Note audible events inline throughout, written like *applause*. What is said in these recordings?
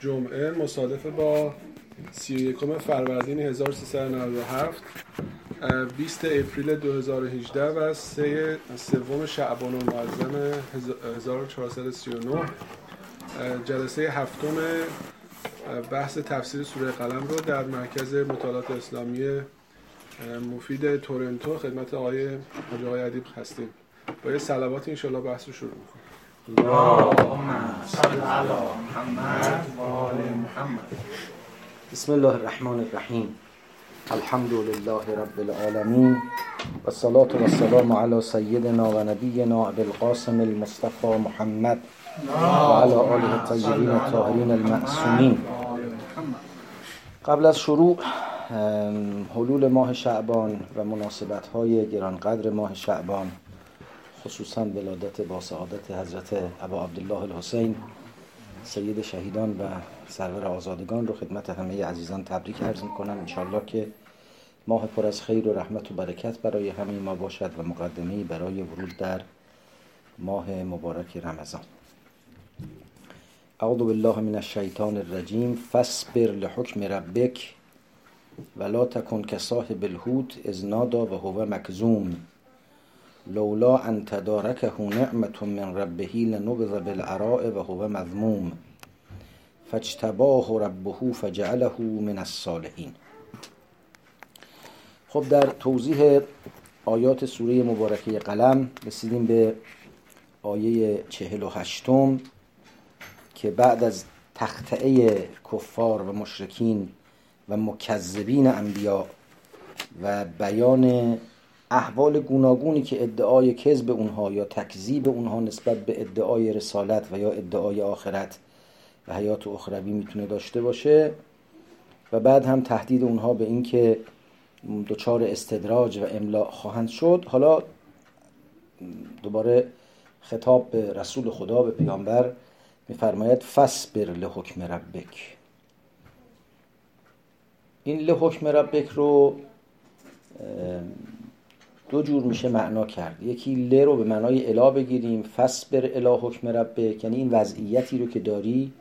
جمعه مصادف با 31 فروردین 1397 20 اپریل 2018 و سه سوم شعبان المعظم 1439 جلسه هفتم بحث تفسیر سوره قلم رو در مرکز مطالعات اسلامی مفید تورنتو خدمت آقای حاج آقای ادیب هستیم. با یه صلوات انشالله بحث رو شروع می‌کنیم بسم الله الرحمن الرحیم. الحمد لله رب العالمين والصلاة والسلام على سيدنا ونبينا ابي القاسم المصطفى محمد وعلى آله الطيبين الطاهرين المعصومين قبل از شروع حلول ماه شعبان و مناسبت های گرانقدر ماه شعبان خصوصا ولادت با سعادت حضرت ابا عبدالله الحسین سید شهیدان و سرور آزادگان رو خدمت همه عزیزان تبریک عرض می‌کنم. انشالله که ماه پر از خیر و رحمت و برکت برای همه ما باشد و مقدمه برای ورود در ماه مبارک رمضان. اعوذ بالله من الشیطان الرجیم. فاصبر لحکم ربک ولا تکن كصاحب الحوت اذ نادى وهو مكذوم لولا ان تدارکه نعمت من ربه لنبذ بالعراء وهو مذموم. فاجتباه ربه فجعله من الصالحین خب در توضیح آیات سوره مبارکه قلم رسیدیم به آیه چهل و هشتم که بعد از تختعه کفار و مشرکین و مکذبین انبیا و بیان احوال گوناگونی که ادعای کذب اونها یا تکذیب اونها نسبت به ادعای رسالت و یا ادعای آخرت و حیات اخروی می‌تونه داشته باشه و بعد هم تهدید اونها به اینکه دچار استدراج و املاع خواهند شد. حالا دوباره خطاب به رسول خدا به پیامبر میفرماید فصبر لحکم ربک. این لحکم ربک رو دو جور میشه معنا کرد. یکی ل رو به معنای الا بگیریم فصبر الا حکم ربک یعنی این وضعیتی رو که داری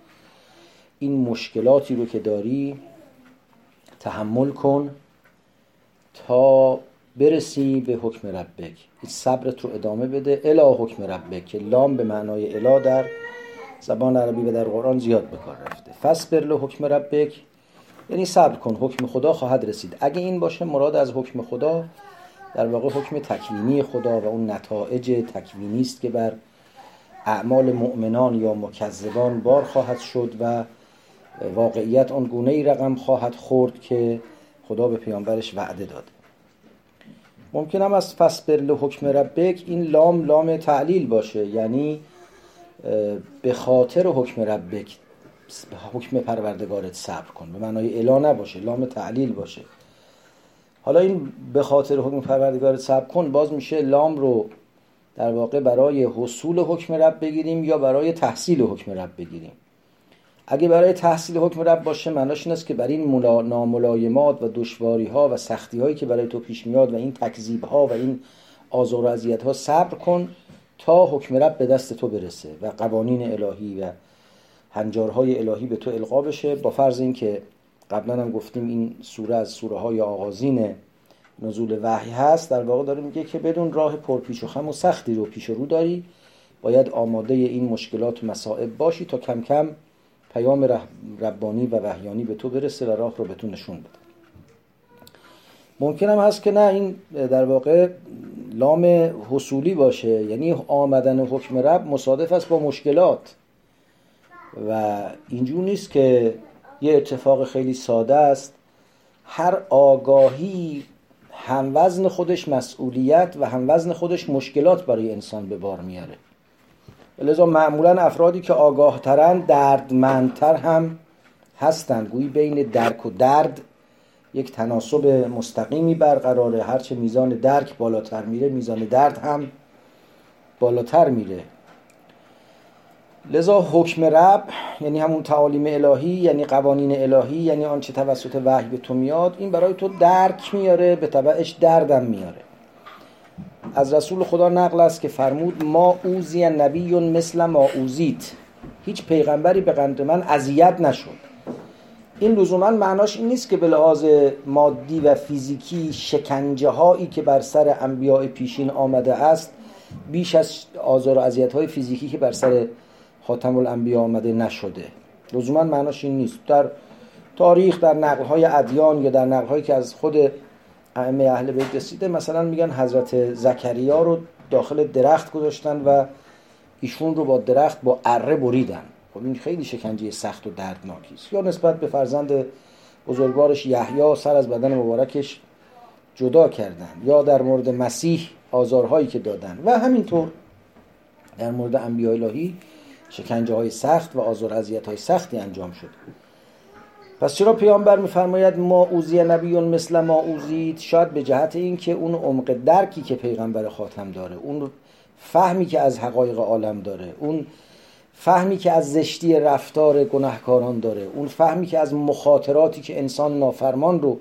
این مشکلاتی رو که داری تحمل کن تا برسی به حکم ربک. این صبرت رو ادامه بده. الا حکم ربک که لام به معنای الا در زبان عربی و در قرآن زیاد به کار رفته. فصبر له حکم ربک یعنی صبر کن حکم خدا خواهد رسید. اگه این باشه مراد از حکم خدا در واقع حکم تکوینی خدا و اون نتایج تکوینی است که بر اعمال مؤمنان یا مکذبان بار خواهد شد و واقعیت آن گونه ای رقم خواهد خورد که خدا به پیامبرش وعده داده ممکن هم از فصبر لحکم ربک این لام لام تعلیل باشه یعنی به خاطر حکم ربک حکم پروردگارت صبر کن به معنای الا نباشه لام تعلیل باشه. حالا این به خاطر حکم پروردگارت صبر کن باز میشه لام رو در واقع برای حصول حکم رب بگیریم یا برای تحصیل حکم رب بگیریم. اگه برای تحصیل حکم رب باشه معناش این است که برای این ناملایمات و دشواری ها و سختی هایی که برای تو پیش میاد و این تکذیب ها و این آزار و اذیت ها صبر کن تا حکم رب به دست تو برسه و قوانین الهی و هنجارهای الهی به تو القا بشه. با فرض اینکه قبلا هم گفتیم این سوره از سوره های آغازین نزول وحی هست در واقع داره میگه که بدون راه پرپیش و خم و سختی رو پیش رو داری باید آماده این مشکلات و مسائب باشی تا کم کم پیام ربانی و وحیانی به تو برسه و راه رو به تو نشون بده. ممکن هم هست که نه این در واقع لام حصولی باشه یعنی آمدن حکم رب مصادف است با مشکلات. و اینجور نیست که یه اتفاق خیلی ساده است. هر آگاهی هم وزن خودش مسئولیت و هم وزن خودش مشکلات برای انسان به بار میاره. لذا معمولا افرادی که آگاه ترن دردمندتر هم هستند گویی بین درک و درد یک تناسب مستقیمی برقراره. هرچه میزان درک بالاتر میره میزان درد هم بالاتر میره. لذا حکم رب یعنی همون تعالیم الهی یعنی قوانین الهی یعنی آنچه توسط وحی به تو میاد این برای تو درک میاره به تبعش دردم میاره. از رسول خدا نقل است که فرمود ما اوزی نبی مثل ما اوزیت هیچ پیغمبری به قدر من اذیت نشد. این لزوما معناش این نیست که به لحاظ مادی و فیزیکی شکنجه هایی که بر سر انبیاء پیشین آمده است بیش از آزار و اذیت های فیزیکی که بر سر خاتم الانبیا آمده نشده. لزوما معناش این نیست. در تاریخ در نقل های ادیان یا در نقل هایی که از خود ائمه اهل بیت رسیده مثلا میگن حضرت زکریا رو داخل درخت گذاشتن و ایشون رو با درخت با اره بریدن. خب این خیلی شکنجه سخت و دردناکی است. یا نسبت به فرزند بزرگوارش یحیی سر از بدن مبارکش جدا کردن یا در مورد مسیح آزارهایی که دادن. و همینطور در مورد انبیاء الهی شکنجه های سخت و آزار اذیت های سختی انجام شد. پس چرا پیامبر میفرماید ما اوزی نبیون مثل ما اوزید؟ شاید به جهت اینکه اون عمق درکی که پیغمبر خاتم داره اون فهمی که از حقایق عالم داره اون فهمی که از زشتی رفتار گناهکاران داره اون فهمی که از مخاطراتی که انسان نافرمان رو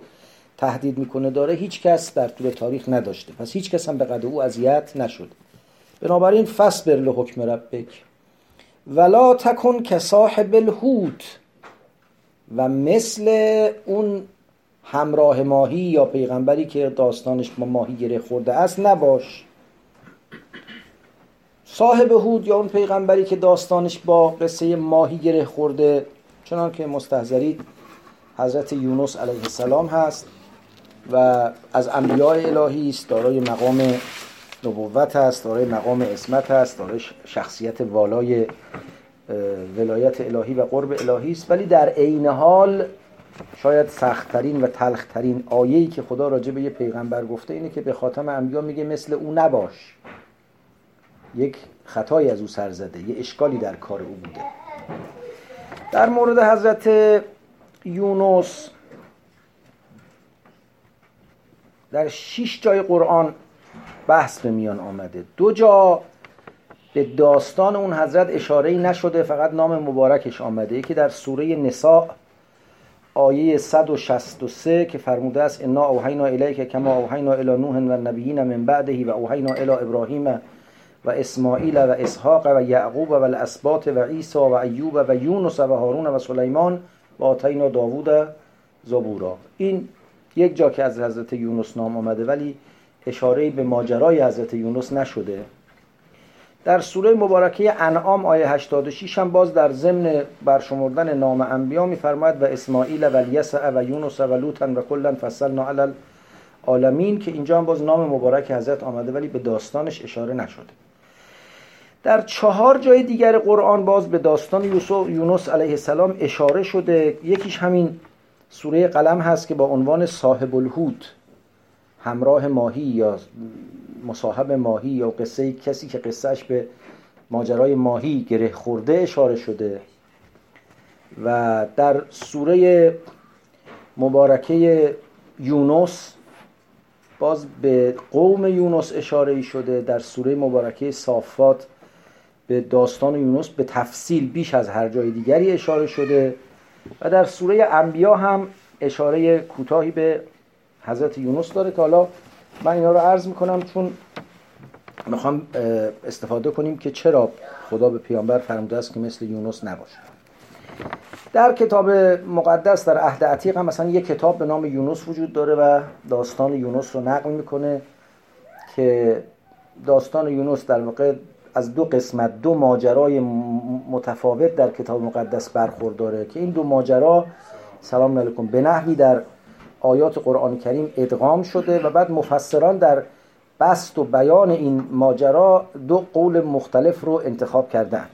تهدید می‌کنه داره هیچ کس در طول تاریخ نداشته. پس هیچ کس هم به قدر او اذیت نشد. بنابراین فصبر لحکم ربک. ولا تکن که صاحب الهوت و مثل اون همراه ماهی یا پیغمبری که داستانش با ماهی گره خورده است نباش. صاحب هود یا اون پیغمبری که داستانش با قصه ماهی گره خورده چنان که مستحضرید حضرت یونس علیه السلام هست و از انبیاء الهی است دارای مقام نبوت است دارای مقام اسمت است دارای شخصیت والای ولایت الهی و قرب الهی است. ولی در عین حال شاید سختترین و تلخترین آیه‌ای که خدا راجع به یه پیغمبر گفته اینه که به خاتم انبیا میگه مثل او نباش. یک خطایی از او سر زده یه اشکالی در کار او بوده. در مورد حضرت یونس در شش جای قرآن بحث به میان آمده. دو جا به داستان اون حضرت اشاره نشده فقط نام مبارکش آمده. یکی در سوره نساء آیه 163 که فرموده است انا اوحینا الیک کما اوحینا الی نوح و نبیین من بعده و اوحینا الی ابراهیم و اسماعیل و اسحاق و یعقوب و الاسباط و عیسی و ایوب و یونس و هارون و سلیمان و آتینا داوود زبورا. این یک جا که از حضرت یونس نام آمده ولی اشاره به ماجرای حضرت یونس نشده. در سوره مبارکه انعام آیه 86 هم باز در ضمن برشمردن نام انبیا میفرماید و اسماعیل و الیسع و یونس و لوطا و کلا فصلنا علی العالمین که اینجا هم باز نام مبارک حضرت آمده ولی به داستانش اشاره نشده. در چهار جای دیگر قرآن باز به داستان یوسف یونس علیه السلام اشاره شده. یکیش همین سوره قلم هست که با عنوان صاحب الهود همراه ماهی یا مصاحب ماهی یا قصه کسی که قصهش به ماجرای ماهی گره خورده اشاره شده و در سوره مبارکه یونس باز به قوم یونس اشاره شده در سوره مبارکه صافات به داستان یونس به تفصیل بیش از هر جای دیگری اشاره شده و در سوره انبیا هم اشاره کوتاهی به حضرت یونس داره که حالا من اینا رو عرض می‌کنم چون می‌خوام استفاده کنیم که چرا خدا به پیامبر فرموده است که مثل یونس نباشه. در کتاب مقدس در عهد عتیق هم مثلا یک کتاب به نام یونس وجود داره و داستان یونس رو نقل می‌کنه که داستان یونس در واقع از دو قسمت دو ماجرای متفاوت در کتاب مقدس برخورداره که این دو ماجرا سلام علیکم به نحوی در آیات قرآن کریم ادغام شده و بعد مفسران در بست و بیان این ماجرا دو قول مختلف رو انتخاب کردن.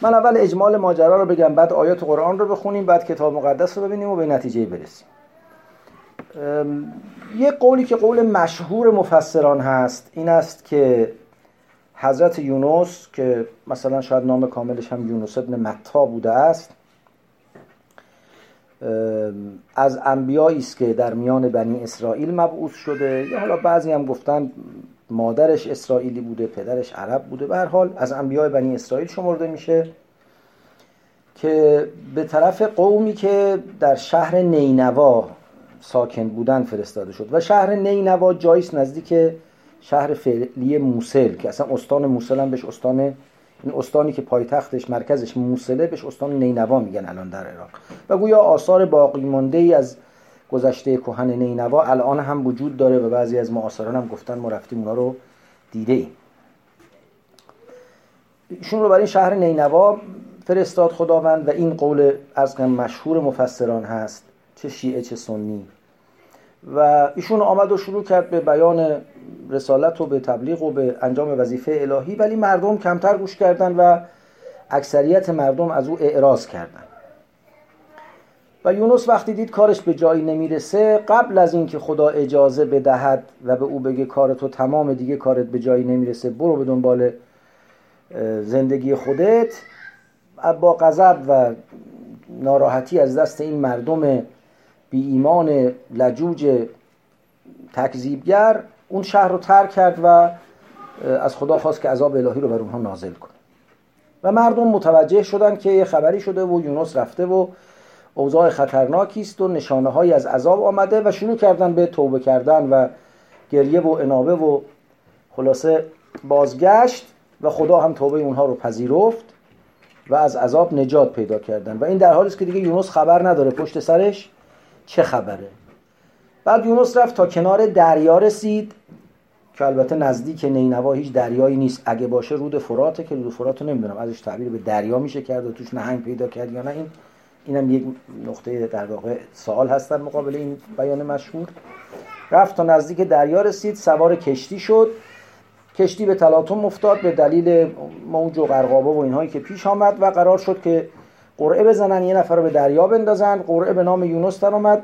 من اول اجمال ماجرا رو بگم بعد آیات قرآن رو بخونیم بعد کتاب مقدس رو ببینیم و به نتیجه برسیم. یه قولی که قول مشهور مفسران هست این است که حضرت یونس که مثلا شاید نام کاملش هم یونس ابن متا بوده است از انبیایی است که در میان بنی اسرائیل مبعوث شده. یا حالا بعضی هم گفتن مادرش اسرائیلی بوده پدرش عرب بوده. به هر حال از انبیای بنی اسرائیل شمرده میشه که به طرف قومی که در شهر نینوا ساکن بودن فرستاده شد. و شهر نینوا جاییست نزدیک شهر فعلی موسل که اصلا استان موسل هم بهش استان این استانی که پایتختش مرکزش موصله بهش استان نینوا میگن الان در عراق. و گویا آثار باقی مانده ای از گذشته کهن نینوا الان هم وجود داره و بعضی از معاصران هم گفتن ما رفتیم اونا رو دیده ایم. ایشون رو برای شهر نینوا فرستاد خداوند و این قول از مشهور مفسران هست چه شیعه چه سنی. و ایشون آمد و شروع کرد به بیان رسالت و به تبلیغ و به انجام وظیفه الهی ولی مردم کمتر گوش کردن و اکثریت مردم از او اعراض کردن. و یونس وقتی دید کارش به جایی نمی‌رسه قبل از اینکه خدا اجازه بدهد و به او بگه کار تو تمام دیگه کارت به جایی نمی‌رسه برو به دنبال زندگی خودت. با غضب و ناراحتی از دست این مردم بی ایمان لجوج تکذیبگر اون شهر رو ترک کرد و از خدا خواست که عذاب الهی رو بر اونها نازل کنه. و مردم متوجه شدن که یه خبری شده و یونس رفته و اوضاع خطرناکی است و نشانه های از عذاب آمده و شروع کردن به توبه کردن و گریه و انابه و خلاصه بازگشت و خدا هم توبه اونها رو پذیرفت و از عذاب نجات پیدا کردن. و این در حالی است که دیگه یونس خبر نداره پشت سرش خبره؟ بعد یونس رفت تا کنار دریا رسید که البته نزدیک نینوا هیچ دریایی نیست. اگه باشه رود فراته که رود فرات رو نمی‌دونم. ازش تعبیر به دریا میشه کرد و توش نهنگ پیدا کرد یا نه. این اینم یک نقطه در واقع سوال هست در مقابل این بیان مشهور. رفت تا نزدیک دریا رسید سوار کشتی شد. کشتی به تلاطم افتاد به دلیل موج و غرقابه و اینهایی که پیش آمد و قرار شد که قرعه بزنن یه نفر رو به دریا بندازن. قرعه به نام یونس در اومد.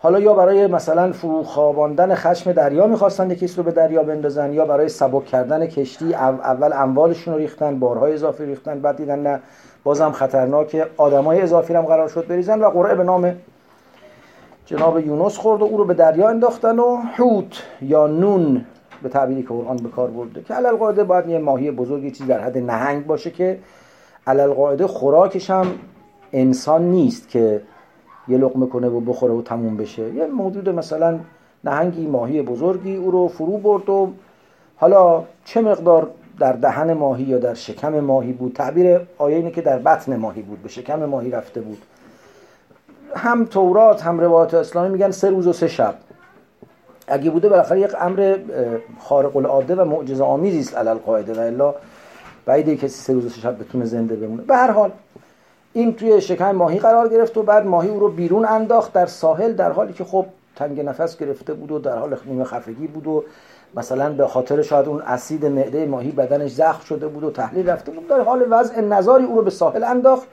حالا یا برای مثلا فروخواباندن خشم دریا می‌خواستن یکی رو به دریا بندازن یا برای سبک کردن کشتی اول اموالشون رو ریختن بارهای اضافی ریختن بعد دیدن نه. بازم خطرناکه آدمای اضافی هم قرار شد بریزن و قرعه به نام جناب یونس خورد و او رو به دریا انداختن و حوت یا نون به تعبیری که قرآن به کار برده. که علل قاعده باید یه ماهی بزرگی چیز در حد نهنگ باشه که علل قاعده خوراکش هم انسان نیست که یه لقمه کنه و بخوره و تموم بشه. یه موجود مثلا نهنگی ماهی بزرگی او رو فرو برد و حالا چه مقدار در دهن ماهی یا در شکم ماهی بود؟ تعبیر آیه اینه که در بطن ماهی بود به شکم ماهی رفته بود. هم تورات هم روایات اسلامی میگن سه روز و سه شب. اگه بوده بالاخره یک امر خارق العاده و معجزه آمیزی است علل قاعده و الا بعیده کسی سه روز شب بتونه زنده بمونه. به هر حال این توی شکم ماهی قرار گرفت و بعد ماهی او رو بیرون انداخت در ساحل در حالی که خب تنگ نفس گرفته بود و در حال نیمه خفگی بود و مثلا به خاطر شاید اون اسید معده ماهی بدنش زخم شده بود و تحلیل رفته بود. در حال وضع نظاری او رو به ساحل انداخت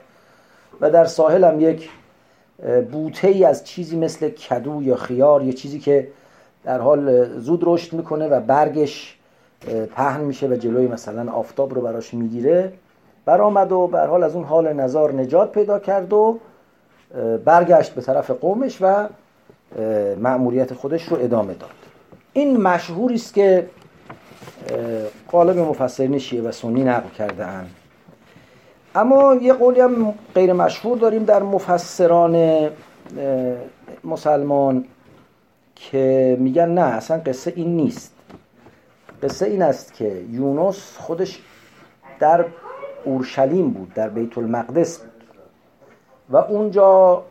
و در ساحل هم یک بوته ای از چیزی مثل کدو یا خیار یا چیزی که در حال زود رشد می‌کنه و برگش پهن میشه و جلوی مثلا آفتاب رو براش می‌گیره. برآمد و به حال از اون حال نظار نجات پیدا کرد و برگشت به طرف قومش و مأموریت خودش رو ادامه داد. این مشهوری است که قالب مفسرین شیعه و سنی نقل کرده اند اما یه قولی هم غیر مشهور داریم در مفسران مسلمان که میگن نه اصلا قصه این نیست. قصه این است که یونس خودش در اورشلیم بود در بیت المقدس بود. و اونجا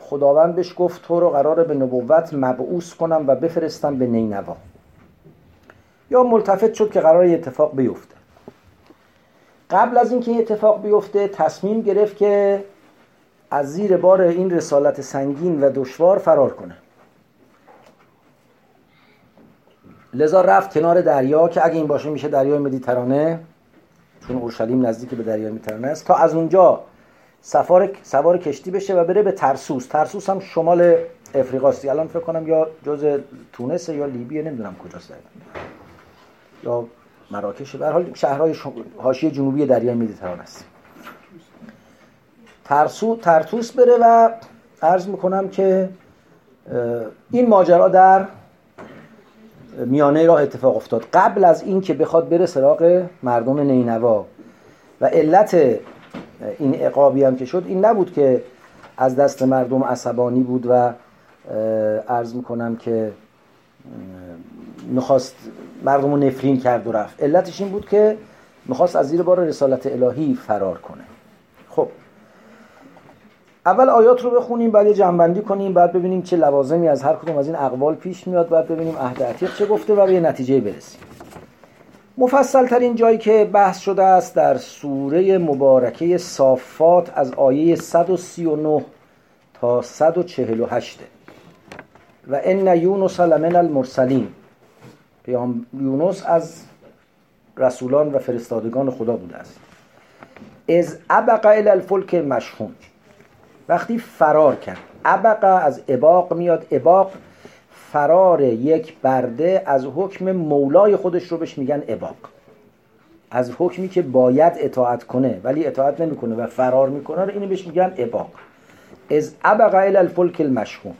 خداوند بهش گفت تو رو قراره به نبوت مبعوث کنم و بفرستم به نینوا. یا ملتفت شد که قرار اتفاق بیفته. قبل از اینکه این اتفاق بیفته تصمیم گرفت که از زیر بار این رسالت سنگین و دشوار فرار کنه. لذا رفت کنار دریا که اگه این باشه میشه دریای مدیترانه چون اورشلیم نزدیک به دریای مدیترانه است تا از اونجا سفار سوار کشتی بشه و بره به ترسوس. ترسوس هم شمال افریقاست. الان فکر کنم یا جز تونس یا لیبیه نمی‌دونم کجاست یا مراکش. به حال شهرهای حاشیه جنوبی دریای مدیترانه است. ترسو ترتوس بره و عرض می‌کنم که این ماجرا در میانه راه اتفاق افتاد. قبل از این که بخواد بره سراغ مردم نینوا. و علت این عقابی هم که شد این نبود که از دست مردم عصبانی بود و عرض می‌کنم که می‌خواست مردم رو نفرین کرد و رفت. علتش این بود که می‌خواست از زیر بار رسالت الهی فرار کنه. اول آیات رو بخونیم بعد جنبندی کنیم بعد ببینیم چه لوازمی از هر کدوم از این اقوال پیش میاد بعد ببینیم عهد عتیق چه گفته و به یه نتیجه برسیم. مفصل ترین جایی که بحث شده است در سوره مبارکه صافات از آیه 139 تا 148 و ان یونس لمن المرسلین. پیام یونس از رسولان و فرستادگان خدا بوده است. از ابق الى الفلک مشحون. وقتی فرار کرد. ابق از اباق میاد. اباق فرار یک برده از حکم مولای خودش رو بهش میگن اباق از حکمی که باید اطاعت کنه ولی اطاعت نمی‌کنه و فرار می‌کنه رو اینو بهش میگن اباق از ابق الى الفلک المشحون.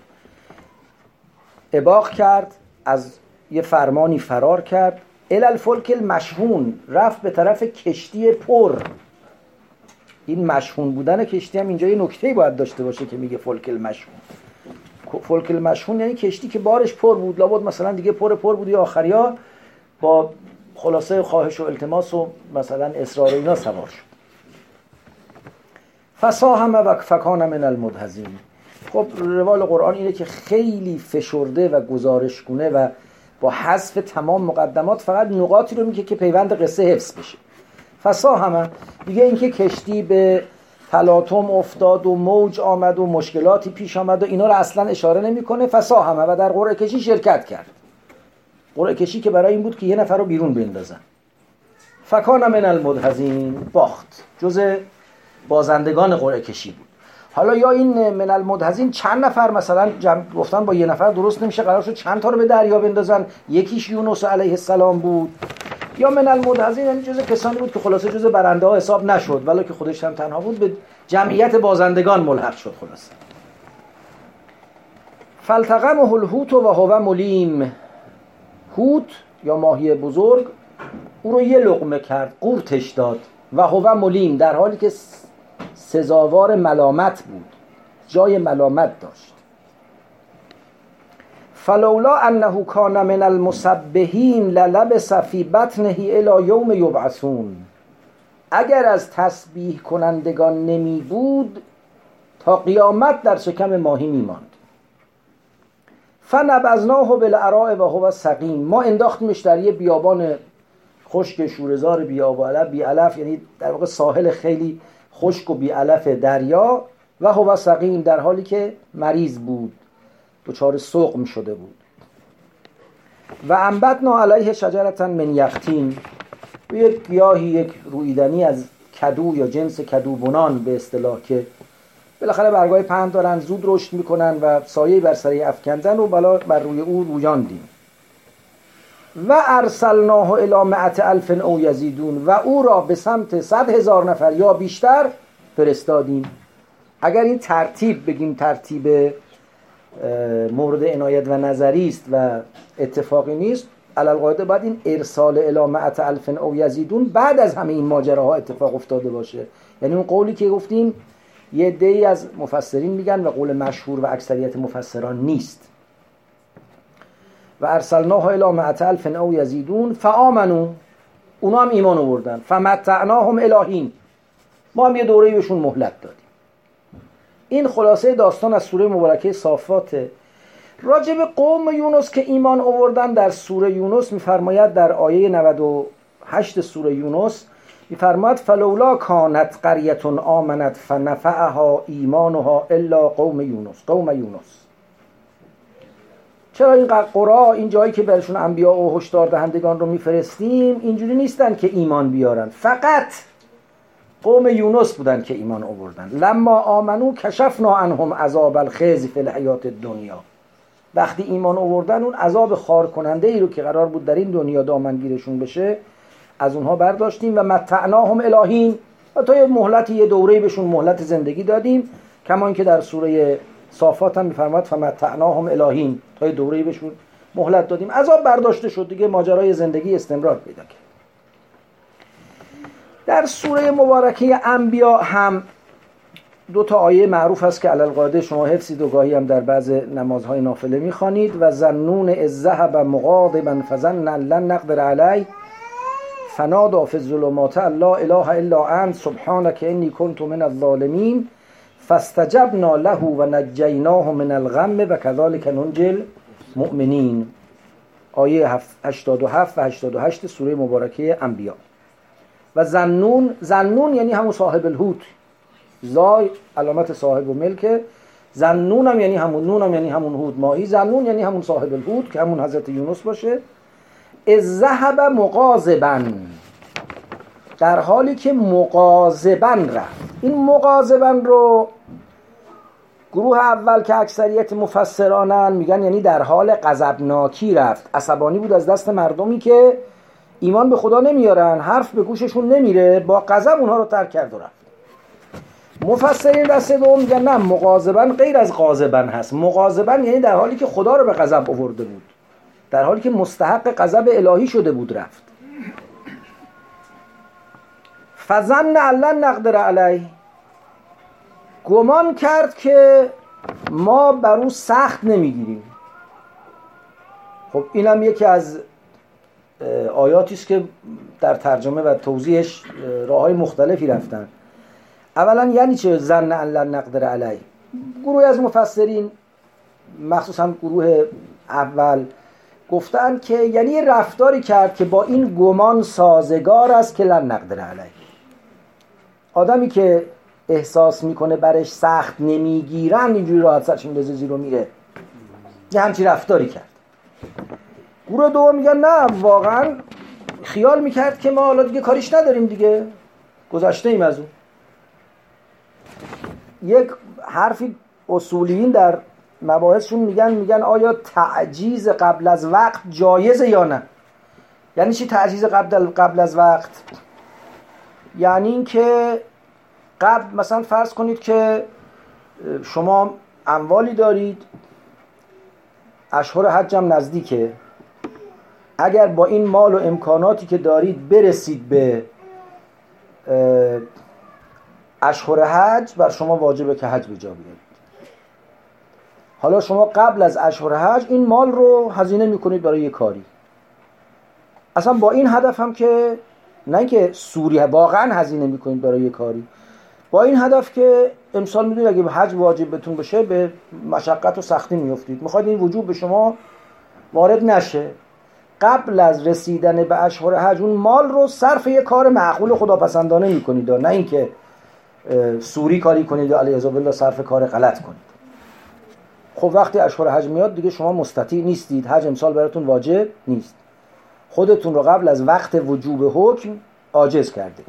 اباق کرد از یه فرمانی فرار کرد. ال الفلک المشحون رفت به طرف کشتی پر. این مشحون بودن کشتی هم اینجا یه نکته باید داشته باشه که میگه فلک المشحون فلک المشحون یعنی کشتی که بارش پر بود لابد مثلا دیگه پر پر بود یا آخریا با خلاصه خواهش و التماس و مثلا اصرار اینا سوار شد. فساهم و فکان من المدهزین. خب روال قرآن اینه که خیلی فشرده و گزارشگونه و با حذف تمام مقدمات فقط نقاطی رو میگه که پیوند قصه حفظ بشه. فسا همه. دیگه اینکه کشتی به تلاطم افتاد و موج آمد و مشکلاتی پیش آمد و اینا رو اصلا اشاره نمی‌کنه فسا همه. و در قرعه کشی شرکت کرد. قرعه کشی که برای این بود که یه نفر رو بیرون بندازن. فکان من المدهزین باخت. جز بازندگان قرعه کشی بود. حالا یا این من المدهزین چند نفر مثلا جمع گفتن با یه نفر درست نمیشه قرار شد چند تا رو به دریا بندازن؟ یکیش یونس علیه السلام بود. یا من المدهزین یعنی جز کسانی بود که خلاصه جز برنده ها حساب نشد ولی که خودش هم تنها بود به جمعیت بازندگان ملحق شد خلاصه. فلتقم الحوت و هو ملیم. هوت یا ماهی بزرگ او رو یه لقمه کرد قورتش داد و هو ملیم. در حالی که سزاوار ملامت بود. جای ملامت داشت. فلولا انه کان من المسبحین للبس فی بطنه الى یوم یبعثون. اگر از تسبیح کنندگان نمی بود تا قیامت در شکم ماهی میماند فنبذناه بالعراء و هو سقیم. ما انداختیمش در یه بیابان خشک شورزار بیاب علف بی علف یعنی در واقع ساحل خیلی خشک و بی علف دریا و هو سقیم در حالی که مریض بود. دچار سقم شده بود. و انبتنا علیه شجرتا من یختین. یک گیاهی یک رویدنی از کدو یا جنس کدو بنان به اصطلاح که بالاخره برگای پهن دارن زود رشد می‌کنن و سایه بر سری افکندن و بلا بر روی او رویاندیم. و ارسلناه الی مئت الف او یزیدون و او را به سمت صد هزار نفر یا بیشتر فرستادیم. اگر این ترتیب بگیم ترتیب مورد عنایت و نظری است و اتفاقی نیست علالقاعده بعد این ارسال الی مئت الف او یزیدون بعد از همه این ماجراها اتفاق افتاده باشه. یعنی اون قولی که گفتیم یه دی از مفسرین میگن و قول مشهور و اکثریت مفسران نیست. و ارسلناه الی مئت الف او یزیدون فآمنو اونا هم ایمان آوردن. فمتعناهم الهین ما هم یه دوره بهشون مهلت دادیم. این خلاصه داستان از سوره مبارکه صافاته راجب قوم یونس که ایمان آوردن در سوره یونس میفرماید در آیه 98 سوره یونس میفرماید فلولا کانت قریت آمنت فنفعها ایمانها الا قوم یونس. قوم یونس. چرا این قرا این جایی که برشون انبیا و هشدار دهندگان رو میفرستیم اینجوری نیستن که ایمان بیارن. فقط قوم یونس بودن که ایمان آوردن. لما آمنو کشفنا عنهم عذاب الخزی فی الحیات دنیا وقتی ایمان آوردن اون عذاب خار کننده ای رو که قرار بود در این دنیا دامنگیرشون بشه از اونها برداشتیم و متعناهم الهین. و تا یه مهلت یه دوره بهشون مهلت زندگی دادیم کما که در سوره صافات هم میفرماد فمتعناهم الهین. تا دوره بهشون مهلت دادیم. عذاب برداشته شد دیگه ماجرای زندگی استمرار پیدا کرد. در سوره مبارکه انبیا هم دو تا آیه معروف است که علل شما حفظید و گاهی هم در بعض نمازهای نافله می‌خوانید. و زنون از ذهب مغاضبا فظن لن نقدر علی فنادا فی الظلمات لا اله الا انت. سبحانك انی کنت من الظالمین. فاستجبنا له و نجیناه من الغم و کذالک ننجی المؤمنین. آیه 87 و 88 سوره مبارکه انبیا. و زنون زنون یعنی همون صاحب الهوت زای علامت صاحب و ملکه زنون هم یعنی همون نون هم یعنی همون هود ماهی. زنون یعنی همون صاحب الهود که همون حضرت یونس باشه. از ذهب مقاذبن در حالی که مقاذبن رفت. این مقاذبن رو گروه اول که اکثریت مفسرانن میگن یعنی در حال غضبناکی رفت. عصبانی بود از دست مردمی که ایمان به خدا نمیارن حرف به گوششون نمیره با غضب اونها رو ترک کرد و رفت. مفسرین دسته دوم میگن نه مغاظبن غیر از غاضبن هست. مغاظبن یعنی در حالی که خدا رو به غضب آورده بود. در حالی که مستحق غضب الهی شده بود رفت. فزن علن نقدر علیه گمان کرد که ما بر او سخت نمی‌گیریم. خب اینم یکی از آیاتی است که در ترجمه و توضیحش راه های مختلفی رفتن. اولا یعنی چه زن ان نقدر علی گروه از مفسرین مخصوصا گروه اول گفتن که یعنی رفتاری کرد که با این گمان سازگار است که لن نقدر علی آدمی که احساس می‌کنه برش سخت نمی‌گیرن اینجوری راحت سرش میندازه زیر و میره. یه همچی رفتاری کرد. گروه دوم میگن نه واقعا خیال می‌کرد که ما حالا دیگه کاریش نداریم دیگه. گذاشته ایم از اون. یک حرفی اصولیین در مباحثشون میگن میگن آیا تعجیز قبل از وقت جایزه یا نه؟ یعنی چی تعجیز قبل قبل از وقت؟ یعنی اینکه قبل مثلا فرض کنید که شما اموالی دارید اشهر حجم نزدیکه. اگر با این مال و امکاناتی که دارید برسید به اشهر حج بر شما واجبه که حج به جا بیارید. حالا شما قبل از اشهر حج این مال رو هزینه می‌کنید برای یه کاری. اصلا با این هدف هم که نه اینکه سوری واقعا هزینه می‌کنید برای یه کاری. با این هدف که امسال می‌دونید اگه حج واجب بهتون بشه به مشقت و سختی میفتید می‌خواید این وجوب به شما وارد نشه. قبل از رسیدن به اشهر حج اون مال رو صرف یه کار معقول خداپسندانه می‌کنید نه اینکه سوری کاری کنید یا علیه بالله صرف کار غلط کنید. خب وقتی اشهر حج میاد دیگه شما مستطیع نیستید. حج امسال براتون واجب نیست. خودتون رو قبل از وقت وجوب حکم عاجز کرده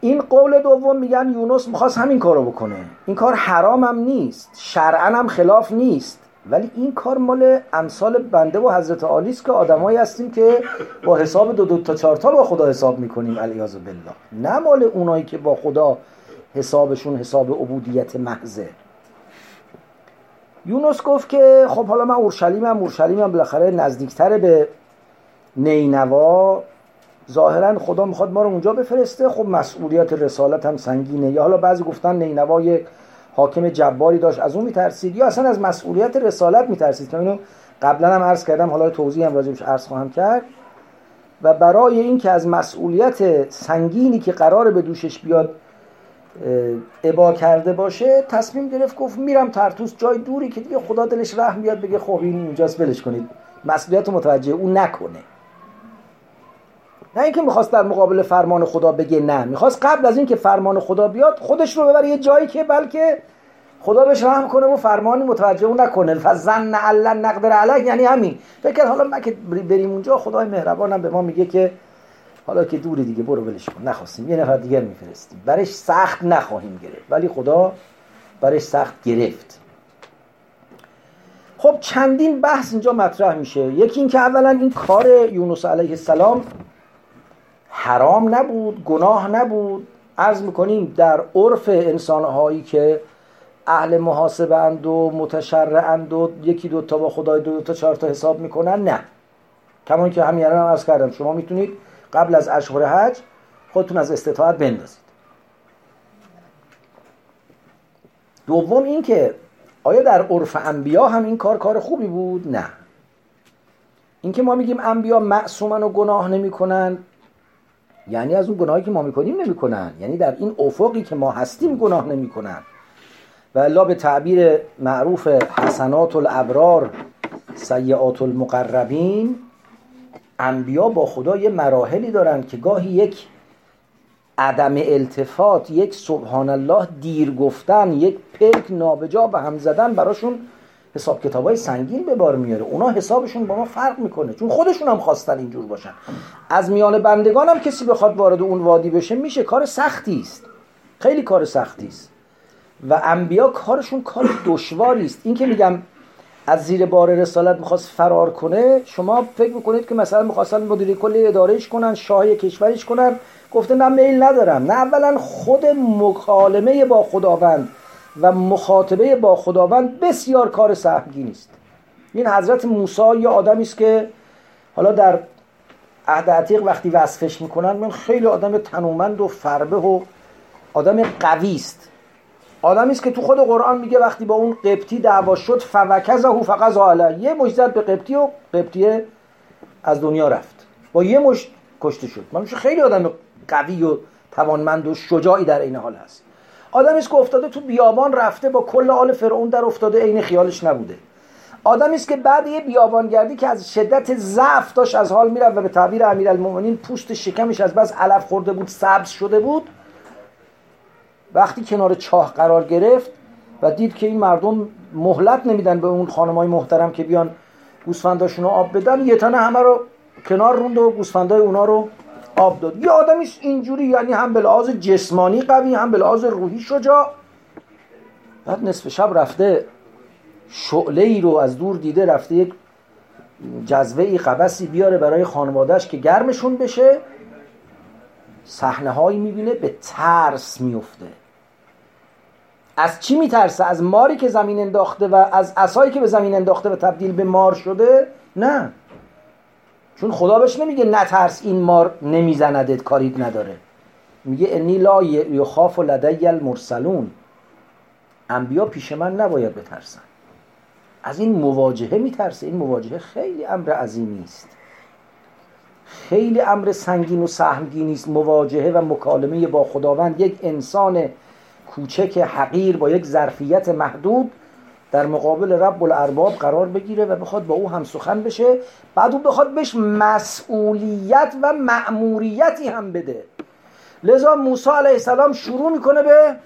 این قول دوم میگن یونس می‌خواست همین کارو بکنه. این کار حرام هم نیست شرعا هم خلاف نیست. ولی این کار مال امثال بنده و حضرت عالی است که آدمایی هستیم که با حساب دو دو تا چهار تا با خدا حساب می‌کنیم الیاذ بالله. نه مال اونایی که با خدا حسابشون حساب عبودیت محضه. یونس گفت که خب حالا من اورشلیمم اورشلیمم بالاخره نزدیکتر به نینوا. ظاهرا خدا می‌خواد ما رو اونجا بفرسته. خب مسئولیت رسالت هم سنگینه. یا حالا بعضی گفتن نینوا یک حاکم جباری داشت از اون میترسید؟ یا اصلا از مسئولیت رسالت میترسید؟ که اینو قبلا هم عرض کردم حالا توضیح هم راجبش عرض خواهم کرد. و برای اینکه از مسئولیت سنگینی که قرار به دوشش بیاد ابا کرده باشه تصمیم گرفت گفت میرم ترتوس جای دوری که دیگه خدا دلش رحم بیاد بگه خب این اونجاست ولش کنید. مسئولیت متوجه اون نکنه. نه اینکه می‌خواست در مقابل فرمان خدا بگه نه. می‌خواست قبل از اینکه فرمان خدا بیاد خودش رو ببره یه جایی که بلکه خدا بهش رحم کنه و فرمانی متوجه اون نکنه فزن علن نقدر علیه. یعنی همین. فکر حالا ما که بریم اونجا؟ خدای مهربانم به ما میگه که حالا که دوری دیگه برو ولش کن. نخواستیم. یه نفر دیگر میفرستیم. برش سخت نخواهیم گرفت. ولی خدا برش سخت گرفت. خب چندین بحث اینجا مطرح میشه. یکی اینکه اولا این کار یونس علیه السلام حرام نبود گناه نبود. عرض می‌کنیم در عرف انسانهایی که اهل محاسبه اند و متشرع و یکی دو تا با خدای دو, دو تا چهار تا حساب می‌کنن نه. کمان که همین الان عرض کردم شما می‌تونید قبل از اشهر حج خودتون از استطاعت بندازید. دوم این که آیا در عرف انبیا هم این کار کار خوبی بود؟ نه. اینکه ما میگیم انبیا معصومن و گناه نمی‌کنن یعنی از اون گناهی که ما می‌کنیم نمی‌کنن. یعنی در این افقی که ما هستیم گناه نمی‌کنن. و الله به تعبیر معروف حسنات الابرار سیعات المقربین انبیا با خدا یه مراحلی دارن که گاهی یک عدم التفات یک سبحان الله دیر گفتن یک پلک نابجا به هم زدن براشون حساب کتاب های سنگین به بار میاره. اونا حسابشون با ما فرق می‌کنه چون خودشون هم خواستن اینجور باشن. از میان بندگان هم کسی بخواد وارد اون وادی بشه میشه کار سختی است. خیلی کار سختی است. و انبیا کارشون کار دشواری است. این که میگم از زیر بار رسالت می‌خواست فرار کنه شما فکر می‌کنید که مثلا می‌خواستن مدیری کلی ادارهش کنن شاه کشورش کنن. گفته نه میل ندارم. نه اولا خود مکالمه با خداوند و مخاطبه با خداوند بسیار کار سهمگینی است این حضرت موسی یه آدمی است که حالا در عهد عتیق وقتی وصفش می‌کنن من خیلی آدم تنومند و فربه و آدم قوی است. آدمی است که تو خود قرآن میگه وقتی با اون قبطی دعوا شد فوکزه فقط علیه. یه مجزد به قبطی و قبطی از دنیا رفت. با یه مش کشته شد. من خیلی آدم قوی و توانمند و شجاعی در این حال هست. آدمی که افتاده تو بیابان رفته با کل آل فرعون در افتاده عین خیالش نبوده. آدمی است که بعد یه بیابانگردی که از شدت ضعف داشت از حال می‌رفت و به تعبیر امیرالمومنین پوست شکمش از بس علف خورده بود سبز شده بود وقتی کنار چاه قرار گرفت و دید که این مردم مهلت نمیدن به اون خانمای محترم که بیان گوسفنداشون آب بدن یه تنه همه رو کنار روند و گوسفندای اونا رو آب داد. یه آدمیش اینجوری یعنی هم به لحاظ جسمانی قوی هم به لحاظ روحی شجاع. بعد نصف شب رفته شعله ای رو از دور دیده رفته یک جذوه ای قبسی بیاره برای خانوادهش که گرمشون بشه. صحنه هایی می‌بینه به ترس میفته از چی میترسه؟ از ماری که زمین انداخته و از اسایی که به زمین انداخته و تبدیل به مار شده؟ نه. چون خدا بهش نمیگه نترس این مار نمیزندت کاریت نداره. میگه انی لا یخاف لدی المرسلون. انبیا پیش من نباید بترسن. از این مواجهه میترسه. این مواجهه خیلی امر عظیمی است. خیلی امر سنگین و سهمگینی است. مواجهه و مکالمه با خداوند یک انسان کوچک حقیر با یک ظرفیت محدود در مقابل رب الارباب قرار بگیره و بخواد با او هم سخن بشه. بعد او بخواد بهش مسئولیت و مأموریتی هم بده. لذا موسی علیه السلام شروع می‌کنه به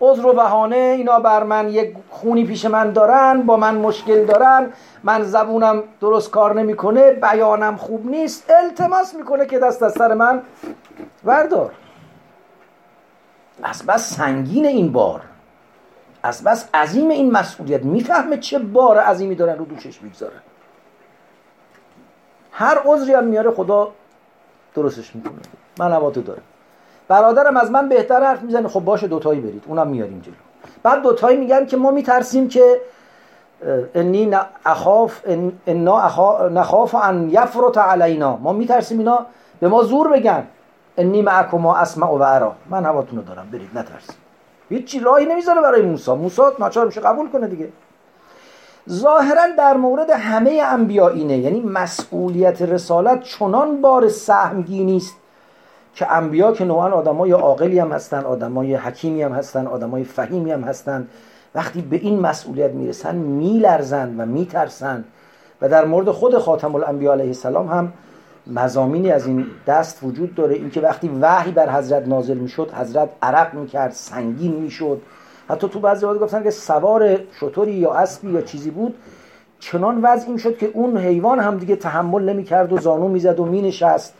عذر و بهانه. اینا بر من یک خونی پیش من دارن با من مشکل دارن. من زبونم درست کار نمی‌کنه بیانم خوب نیست. التماس می‌کنه که دست از سر من وردار. از بس سنگین این بار. از بس عظیم این مسئولیت می‌فهمه چه بار عظیمی دارن رو دوشش می‌گذارن. هر عذری هم میاره خدا درستش می‌کنه. من داره. برادرم از من بهتر حرف می‌زنه. خب باشه دوتایی برید. اونم میاریم جلو. بعد دوتایی میگن که ما میترسیم که انی اخاف انا نخاف ان یفرط علینا. ما میترسیم اینا به ما زور بگن. انی معکما اسمع و ارا. من هواتون رو دارم. برید. نترسید. هیچی راهی نمی‌ذاره برای موسی. موسی ناچار میشه قبول کنه دیگه. ظاهرا در مورد همه انبیا اینه. یعنی مسئولیت رسالت چنان بار سهمگینی است که انبیا که نوعا آدمای عاقلی هم هستن آدمای حکیمی هم هستن آدمای فهیمی هم هستن وقتی به این مسئولیت می‌رسن میلرزن و میترسن. و در مورد خود خاتم الانبیا علیه السلام هم مزامینی از این دست وجود داره. اینکه وقتی وحی بر حضرت نازل می‌شد حضرت عرق می‌کرد سنگین می‌شد. حتی تو بعضی وقت گفتن که سوار شطوری یا اسبی یا چیزی بود. چنان وضع این شد که اون حیوان هم دیگه تحمل نمی‌کرد و زانو می‌زد و مینشست.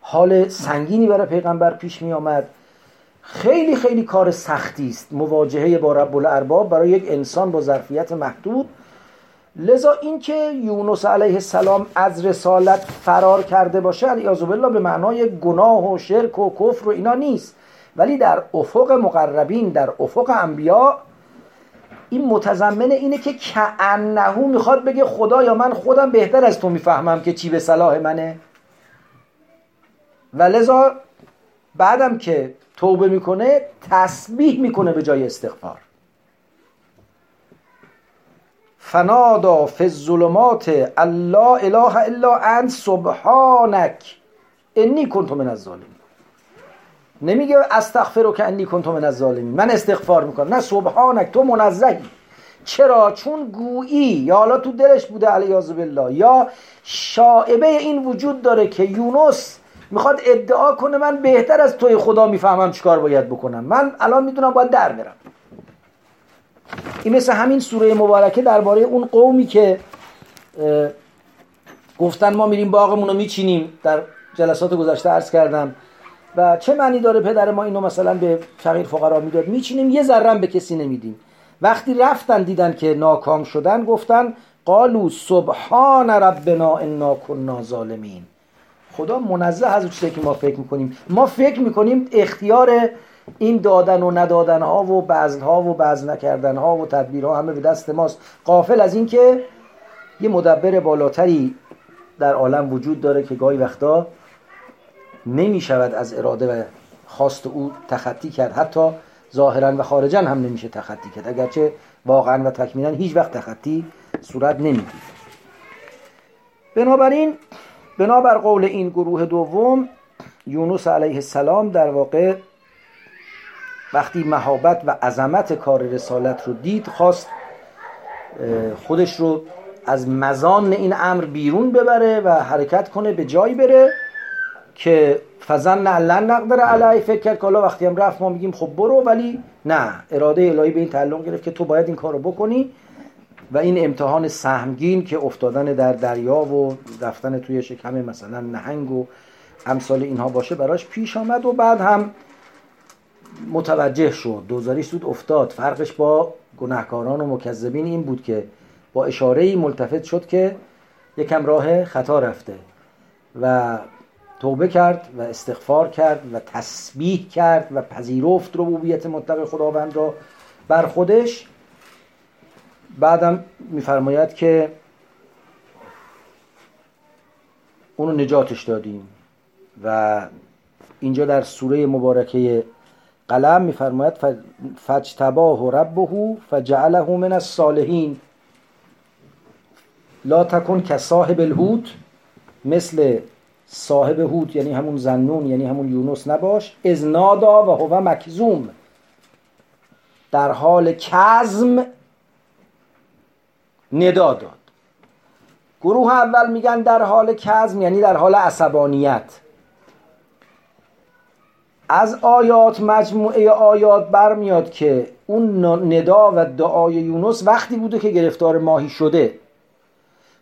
حال سنگینی برای پیغمبر پیش می آمد خیلی خیلی کار سختی است. مواجهه با رب الارباب برای یک انسان با ظرفیت محدود لذا اینکه یونس علیه السلام از رسالت فرار کرده باشه علیه بالله به معنای گناه و شرک و کفر و اینا نیست. ولی در افق مقربین در افق انبیا این متضمن اینه که کعنهو می‌خواد بگه خدا یا من خودم بهتر از تو می‌فهمم که چی به صلاح منه. و لذا بعدم که توبه می‌کنه تسبیح می‌کنه به جای استغفار. فنادا فی الظلمات الله اله الا انت سبحانک انی کنت من الظالمین. نمیگه استغفر که انی کنت من الظالمین. من استغفار می‌کنم. نه سبحانک تو منزهی چرا؟ چون گویی یا حالا تو دلش بوده علیاذ بالله یا شائبه این وجود داره که یونس می‌خواد ادعا کنه من بهتر از توی خدا می‌فهمم چیکار باید بکنم. من الان می‌دونم باید در برم این مثل همین سوره مبارکه درباره اون قومی که گفتن ما میریم باغمون رو میچینیم در جلسات گذشته عرض کردم. و چه معنی داره پدر ما اینو مثلا به فقیر فقرا می‌داد؟ میچینیم یه ذره به کسی نمیدیم. وقتی رفتن دیدن که ناکام شدن گفتن قالو سبحان ربنا انا كنا ظالمین. خدا منزه از چیزی که ما فکر می‌کنیم. ما فکر می‌کنیم اختیار این دادن و ندادن ها و بذل ها و بذل نکردن ها و تدبیر ها همه به دست ماست. قافل از اینکه یه مدبر بالاتری در عالم وجود داره که گاهی وقتا نمی شود از اراده و خواست او تخطی کرد. حتی ظاهرا و خارجا هم نمیشه تخطی کرد. اگرچه واقعا و تکمیلا هیچ وقت تخطی صورت نمی‌گیره. بنابراین بنابر قول این گروه دوم یونس علیه السلام در واقع وقتی مهابت و عظمت کار رسالت رو دید خواست خودش رو از مزان این امر بیرون ببره و حرکت کنه به جایی بره که فزن لن نقدر علی فکر کرد که وقتی هم رفت ما میگیم خب برو ولی نه اراده الهی به این تعلق گرفت که تو باید این کارو بکنی و این امتحان سهمگین که افتادن در دریا و رفتن توی شکم مثلا نهنگ و امثال اینها باشه براش پیش آمد و بعد هم متوجه شد. دوزاری سود افتاد. فرقش با گناهکاران و مکذبین این بود که با اشاره ملتفت شد که یکم راه خطا رفته و توبه کرد و استغفار کرد و تسبیح کرد و پذیرفت ربوبیت مطلق خداوند را بر خودش. بعدم میفرماید که اونو نجاتش دادیم و اینجا در سوره مبارکه قلم میفرماید فجتباه ربه فجعله من الصالحین. لا تکن که صاحب الهود مثل صاحب هود یعنی همون زنون یعنی همون یونس نباش از نادا و هو مکزوم در حال کزم ندا داد. گروه اول میگن در حال کزم یعنی در حال عصبانیت. از آیات مجموعه آیات برمیاد که اون ندا و دعای یونس وقتی بوده که گرفتار ماهی شده.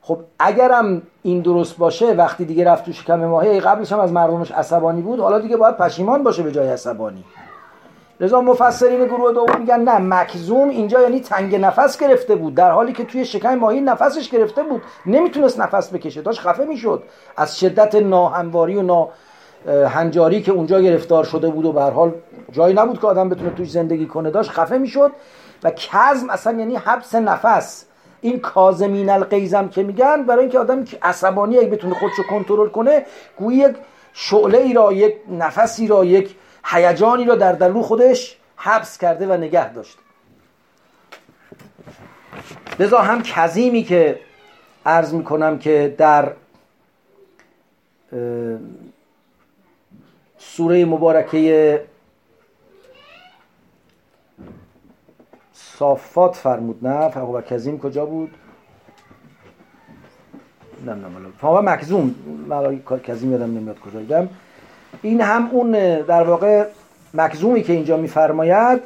خب اگرم این درست باشه وقتی دیگه رفت تو شکم ماهی قبلش هم از مردمش عصبانی بود حالا دیگه باید پشیمان باشه به جای عصبانی. لذا مفسرین گروه دوم میگن نه مکزوم اینجا یعنی تنگ نفس گرفته بود در حالی که توی شکم ماهی نفسش گرفته بود. نمی‌تونست نفس بکشه داشت خفه می‌شد. از شدت ناهمواری و نا هنجاری که اونجا گرفتار شده بود و به حال جایی نبود که آدم بتونه توش زندگی کنه داشت خفه می‌شد و کزم اصلا یعنی حبس نفس. این کازمین القیزم که میگن برای اینکه آدم عصبانی اگه بتونه خودش رو کنترل کنه گویی یک شعله ای را یک نفسی را یک هیجانی را در دلو خودش حبس کرده و نگه داشته لذا هم کزیمی که عرض می‌کنم که در سوره مبارکه صافات فرمود. نه فهو کزیم کجا بود؟ نه نه فهو مکزوم کزیم یادم نمیاد کجا دیدم این هم اون در واقع مکزومی که اینجا میفرماید.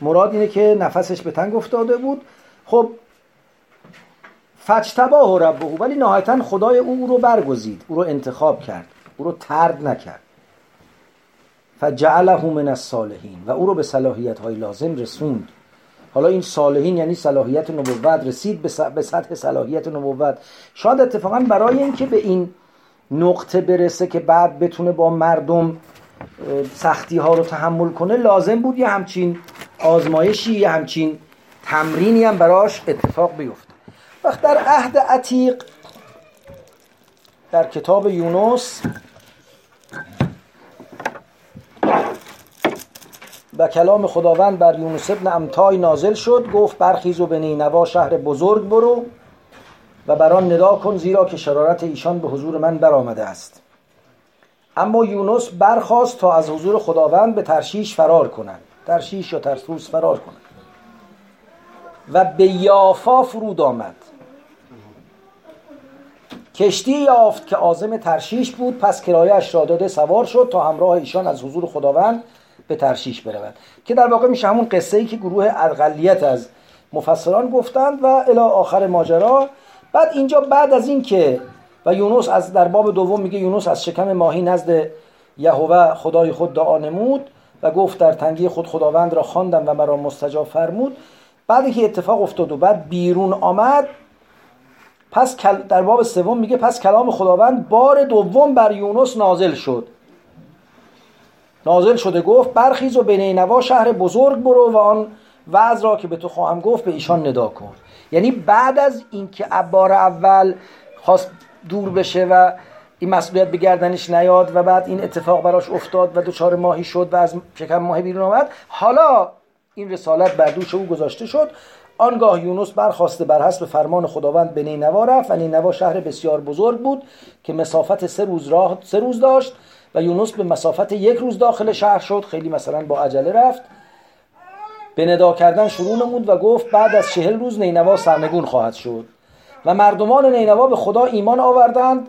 مراد اینه که نفسش به تنگ افتاده بود. خب فجتباه ربه ولی نهایتا خدای او رو برگزید. او رو انتخاب کرد. او رو ترد نکرد. فجعله من الصالحین و او رو به صلاحیت های لازم رسوند. حالا این صالحین یعنی صلاحیت نبوت رسید به سطح صلاحیت نبوت. شاید اتفاقا برای اینکه به این نقطه برسه که بعد بتونه با مردم سختی ها رو تحمل کنه لازم بود یه همچین آزمایشی یه همچین تمرینی هم براش اتفاق بیفته. وقت در عهد عتیق در کتاب یونس کلام خداوند بر یونس ابن امتای نازل شد گفت برخیز و به نینوا شهر بزرگ برو و بر آن ندا کن زیرا که شرارت ایشان به حضور من برآمده است. اما یونس برخواست تا از حضور خداوند به ترشیش فرار کنند. ترشیش یا ترسوس فرار کنند. و به یافا فرود آمد. کشتی یافت که عازم ترشیش بود پس کرایهش را داده سوار شد تا همراه ایشان از حضور خداوند به ترشیش برود. که در واقع میشه همون قصه ای که گروه اقلیت از مفسران گفتند و الی آخر ماجرا. بعد اینجا بعد از این که و یونس از در باب دوم میگه یونس از شکم ماهی نزد یهوه خدای خود دعا نمود و گفت در تنگی خود خداوند را خواندم و مرا مستجاب فرمود. بعد که اتفاق افتاد و بعد بیرون آمد پس در باب سوم میگه پس کلام خداوند بار دوم بر یونس نازل شد. نازل شده گفت برخیز و به نینوا شهر بزرگ برو و آن وعظ را که به تو خواهم گفت به ایشان ندا کن. یعنی بعد از اینکه بار اول خواست دور بشه و این مسئولیت به گردنش نیاد و بعد این اتفاق براش افتاد و دچار ماهی شد و از شکم ماهی بیرون آمد حالا این رسالت بر دوش او گذاشته شد. آنگاه یونس برخواسته بر حسب فرمان خداوند به نینوا رفت و نینوا شهر بسیار بزرگ بود که مسافت سه روز راه سه روز داشت. و یونس به مسافت یک روز داخل شهر شد. خیلی مثلا با عجله رفت. به ندا کردن شروع نمود و گفت بعد از چهل روز نینوا سرنگون خواهد شد. و مردمان نینوا به خدا ایمان آوردند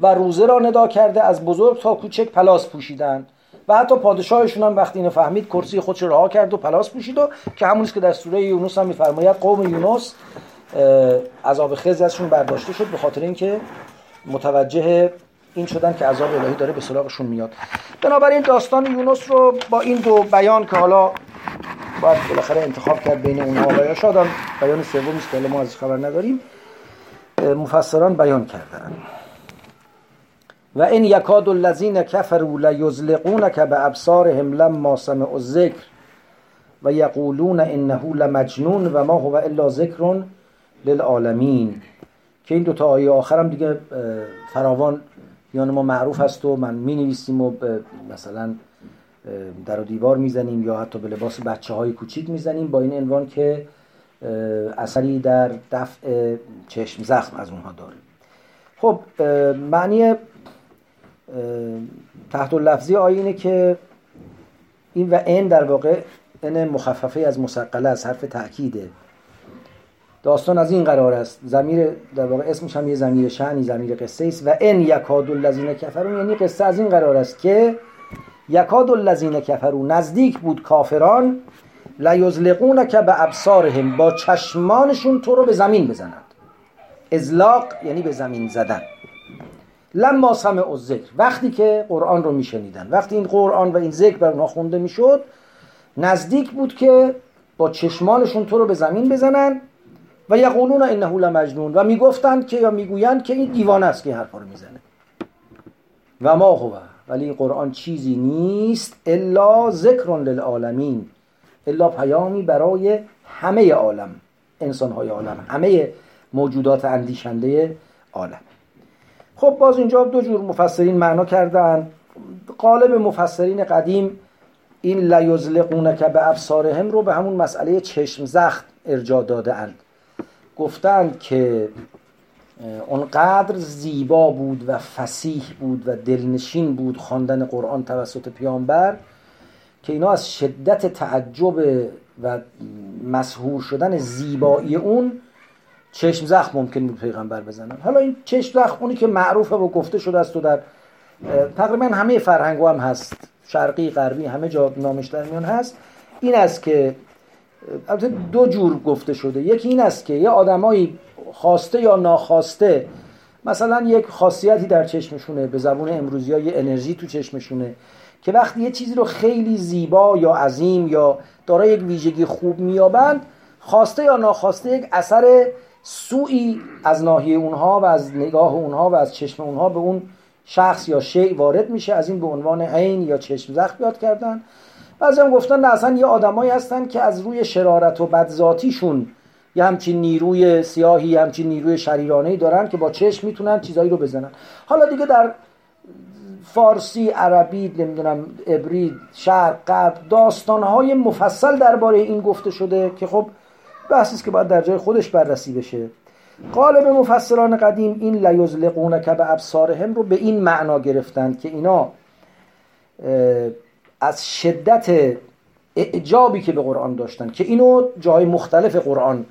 و روزه را ندا کرده از بزرگ تا کوچک پلاس پوشیدند. و حتی پادشاهشون هم وقتی اینو فهمید کرسی خودش رها کرد و پلاس پوشید و که همونیست که در سوره یونس هم میفرماید قوم یونس عذاب خزی ازشون برداشته شد به خاطر اینکه متوجه این شدن که عذاب الهی داره به سراغشون میاد. بنابراین داستان یونس رو با این دو بیان که حالا باید بالاخره انتخاب کرد بین اونها و شاید هم بیان سومی است که ما ازش خبر نداریم مفسران بیان کردن. و این یکاد الذین کفروا لیزلقونک به ابصارهم لما سمعوا الذکر و یقولون انه لمجنون و ما هو الا ذکر للعالمین. که این دو تا آیه آخرم دیگه فراوان یان ما معروف هست و من می نویسیم و مثلا در و دیوار می‌زنیم یا حتی به لباس بچه های کوچیک می‌زنیم با این عنوان که اثری در دفع چشم زخم از اونها داره خب معنی تحت لفظی آیه اینه که این و این در واقع این مخففه از مسقله از حرف تأکیده. داستان از این قرار است. زمیر در واقع اسمش هم یه زمیر شعنی زمیر قصه است. و ان یکاد الذین کفرون یعنی قصه از این قرار است که یکاد الذین کفرون نزدیک بود کافران که به ابصارهم با چشمانشون تو رو به زمین بزنند. ازلاق یعنی به زمین زدن. لما سمع ذکر وقتی که قرآن رو میشنیدن. وقتی این قرآن و این ذکر بر اونها خونده می‌شد نزدیک بود که با چشمانشون تو رو به زمین بزنن. و یقولون انه لمجنون و می‌گفتند که یا می‌گویند که این دیوانه است که این حرفا رو می‌زنه. و ما هو ولی قرآن چیزی نیست الا ذکر للعالمین الا پیامی برای همه عالم انسان های عالم همه موجودات اندیشنده عالم. خب باز اینجا دو جور مفسرین معنا کردن. قالب مفسرین قدیم این لیزلقون که به ابصارهم رو به همون مسئله چشم زخم ارجا داده اند گفتند که اونقدر زیبا بود و فسیح بود و دلنشین بود خواندن قرآن توسط پیامبر که اینا از شدت تعجب و مسهور شدن زیبایی اون چشم زخم ممکن بود پیغمبر بزنن. حالا این چشم زخم اونی که معروفه و گفته شده است و در تقریبا همه فرهنگ هم هست. شرقی غربی همه جا نامش در میان هست. این است که البته دو جور گفته شده. یکی این است که یه آدمایی خواسته یا ناخواسته مثلا یک خاصیتی در چشمشونه به زبون امروزی ها یه انرژی تو چشمشونه که وقتی یه چیزی رو خیلی زیبا یا عظیم یا دارای یک ویژگی خوب میابند خواسته یا ناخواسته یک اثر سوی از ناحیه اونها و از نگاه اونها و از چشم اونها به اون شخص یا شیء وارد میشه. از این به عنوان عین یا چشم زخم یاد کردن. بعضی هم گفتن نه اصلا یه آدمایی هستن که از روی شرارت و بدذاتیشون یه همچین نیروی سیاهی همچین نیروی شریرانه دارن که با چشم می‌تونن چیزایی رو بزنن. حالا دیگه در فارسی عربی نمی‌دونم عبری شرق غرب داستانهای مفصل درباره این گفته شده که خب بحثی که باید در جای خودش بررسی بشه. قالب مفسران قدیم این لیزلقون که به ابصارهم رو به این معنا گرفتند که اینا از شدت اعجابی که به قرآن داشتن که اینو جای مختلف قرآن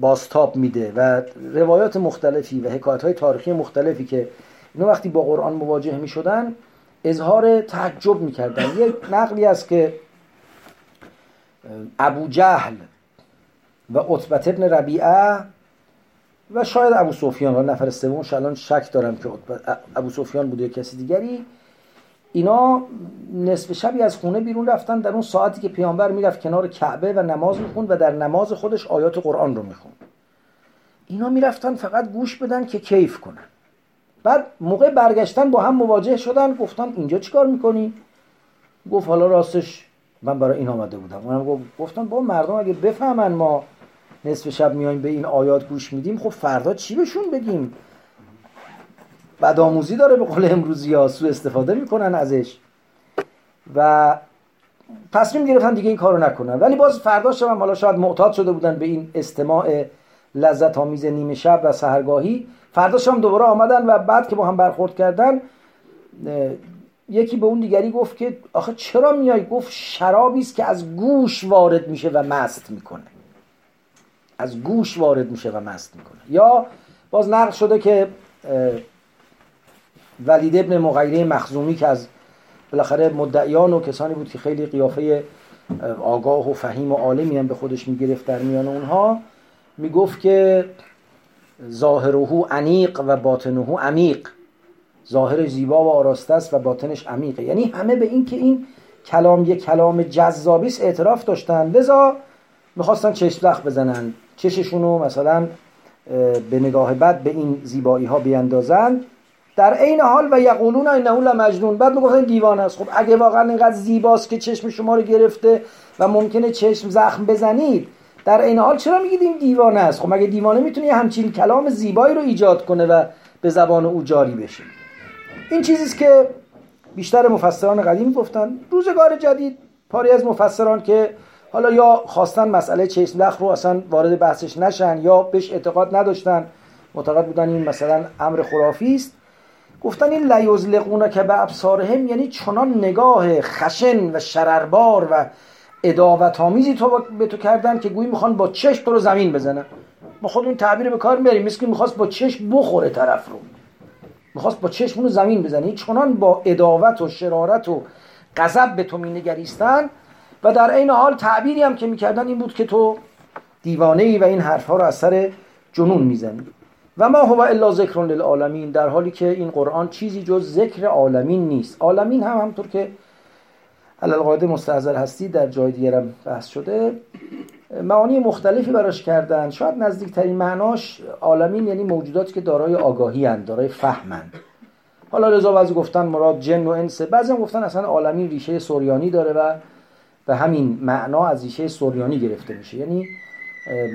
باستاب میده و روایات مختلفی و حکایت های تاریخی مختلفی که اینو وقتی با قرآن مواجه می شدن اظهار تعجب می‌کردن. یک نقلی است که ابو جهل و عطبت ابن ربیعه و شاید ابو سفیان نفر سومش الان شک دارم که ابو سفیان بوده یا کسی دیگری. اینا نصف شبی از خونه بیرون رفتن در اون ساعتی که پیامبر می‌رفت کنار کعبه و نماز می‌خوند و در نماز خودش آیات قرآن رو می‌خوند. اینا می‌رفتن فقط گوش بدن که کیف کنن. بعد موقع برگشتن با هم مواجه شدن گفتن اینجا چیکار می‌کنی؟ گفت حالا راستش من برای این آمده بودم. اونم گفتن با مردم اگه بفهمن ما نصف شب میایم به این آیات گوش میدیم خب فردا چی بهشون بگیم؟ بدآموزی داره به قول امروزی ها سو استفاده می‌کنن ازش. و تصمیم گرفتن دیگه این کارو نکنن. ولی باز فرداش هم حالا شاید معتاد شده بودن به این استماع لذت آمیز نیمه شب و سهرگاهی. فرداش هم دوباره آمدن و بعد که با هم برخورد کردن یکی به اون دیگری گفت که آخه چرا میای؟ گفت شرابی است که از گوش وارد میشه و مست می‌کنه. از گوش وارد میشه و مست می‌کنه. یا باز نقل شده که ولید ابن مغیره مخزومی که از بالاخره مدعیان و کسانی بود که خیلی قیافه آگاه و فهیم و عالمی هم به خودش می‌گرفت در میان اونها می‌گفت که ظاهره انیق و باطنه عمیق. ظاهر زیبا و آراسته است و باطنش عمیقه. یعنی همه به این که این کلام یک کلام جذابی اعتراف داشتن. لذا می‌خواستن چشم بزنن. چششونو مثلا به نگاه بد به این زیبایی ها بیندازن در عین حال و یقولون انه لمجنون. بعد می‌گفتن دیوانه است. خب اگه واقعا اینقدر زیباست که چشم شما رو گرفته و ممکنه چشم زخم بزنید در عین حال چرا میگید این دیوانه است؟ خب مگه دیوانه می‌تونه همچین کلام زیبایی رو ایجاد کنه و به زبان او جاری بشه؟ این چیزیست که بیشتر مفسران قدیم گفتن. روزگار جدید پاری از مفسران که حالا یا خواستن مسئله چشم لخ رو اصلا وارد بحثش نشن یا بهش اعتقاد نداشتن. معتقد بودن این مثلا امر خرافی است. گفتن این لیزلقونه که به ابصارهم یعنی چنان نگاه خشن و شرربار و اداوت آمیزی تو به تو کردن که گویی می‌خوان با چشم تو رو زمین بزنن. ما خود این تعبیر به کار می‌بریم. مثل که می‌خواست با چشم بخوره طرف رو. می‌خواست با چشم رو زمین بزنه. چنان با اداوت و شرارت و غضب به تو مینگریستن و در عین حال تعبیری هم که می‌کردن این بود که تو دیوانه ای و این حرفها رو از سر جنون می‌زنی. و ما هو الا ذکر للعالمین در حالی که این قرآن چیزی جز ذکر عالمین نیست. عالمین هم همطور که علالقاعده مستحضر هستی در جای دیگرم بحث شده معانی مختلفی براش کردن. شاید نزدیکترین معناش عالمین یعنی موجوداتی که دارای آگاهی هند دارای فهمند حالا رضا بعضی گفتن مراد جن و انس بعضی هم گفتن اصلا عالمین ریشه سوریانی داره و به همین معنا از ریشه سوریانی گرفته میشه. یعنی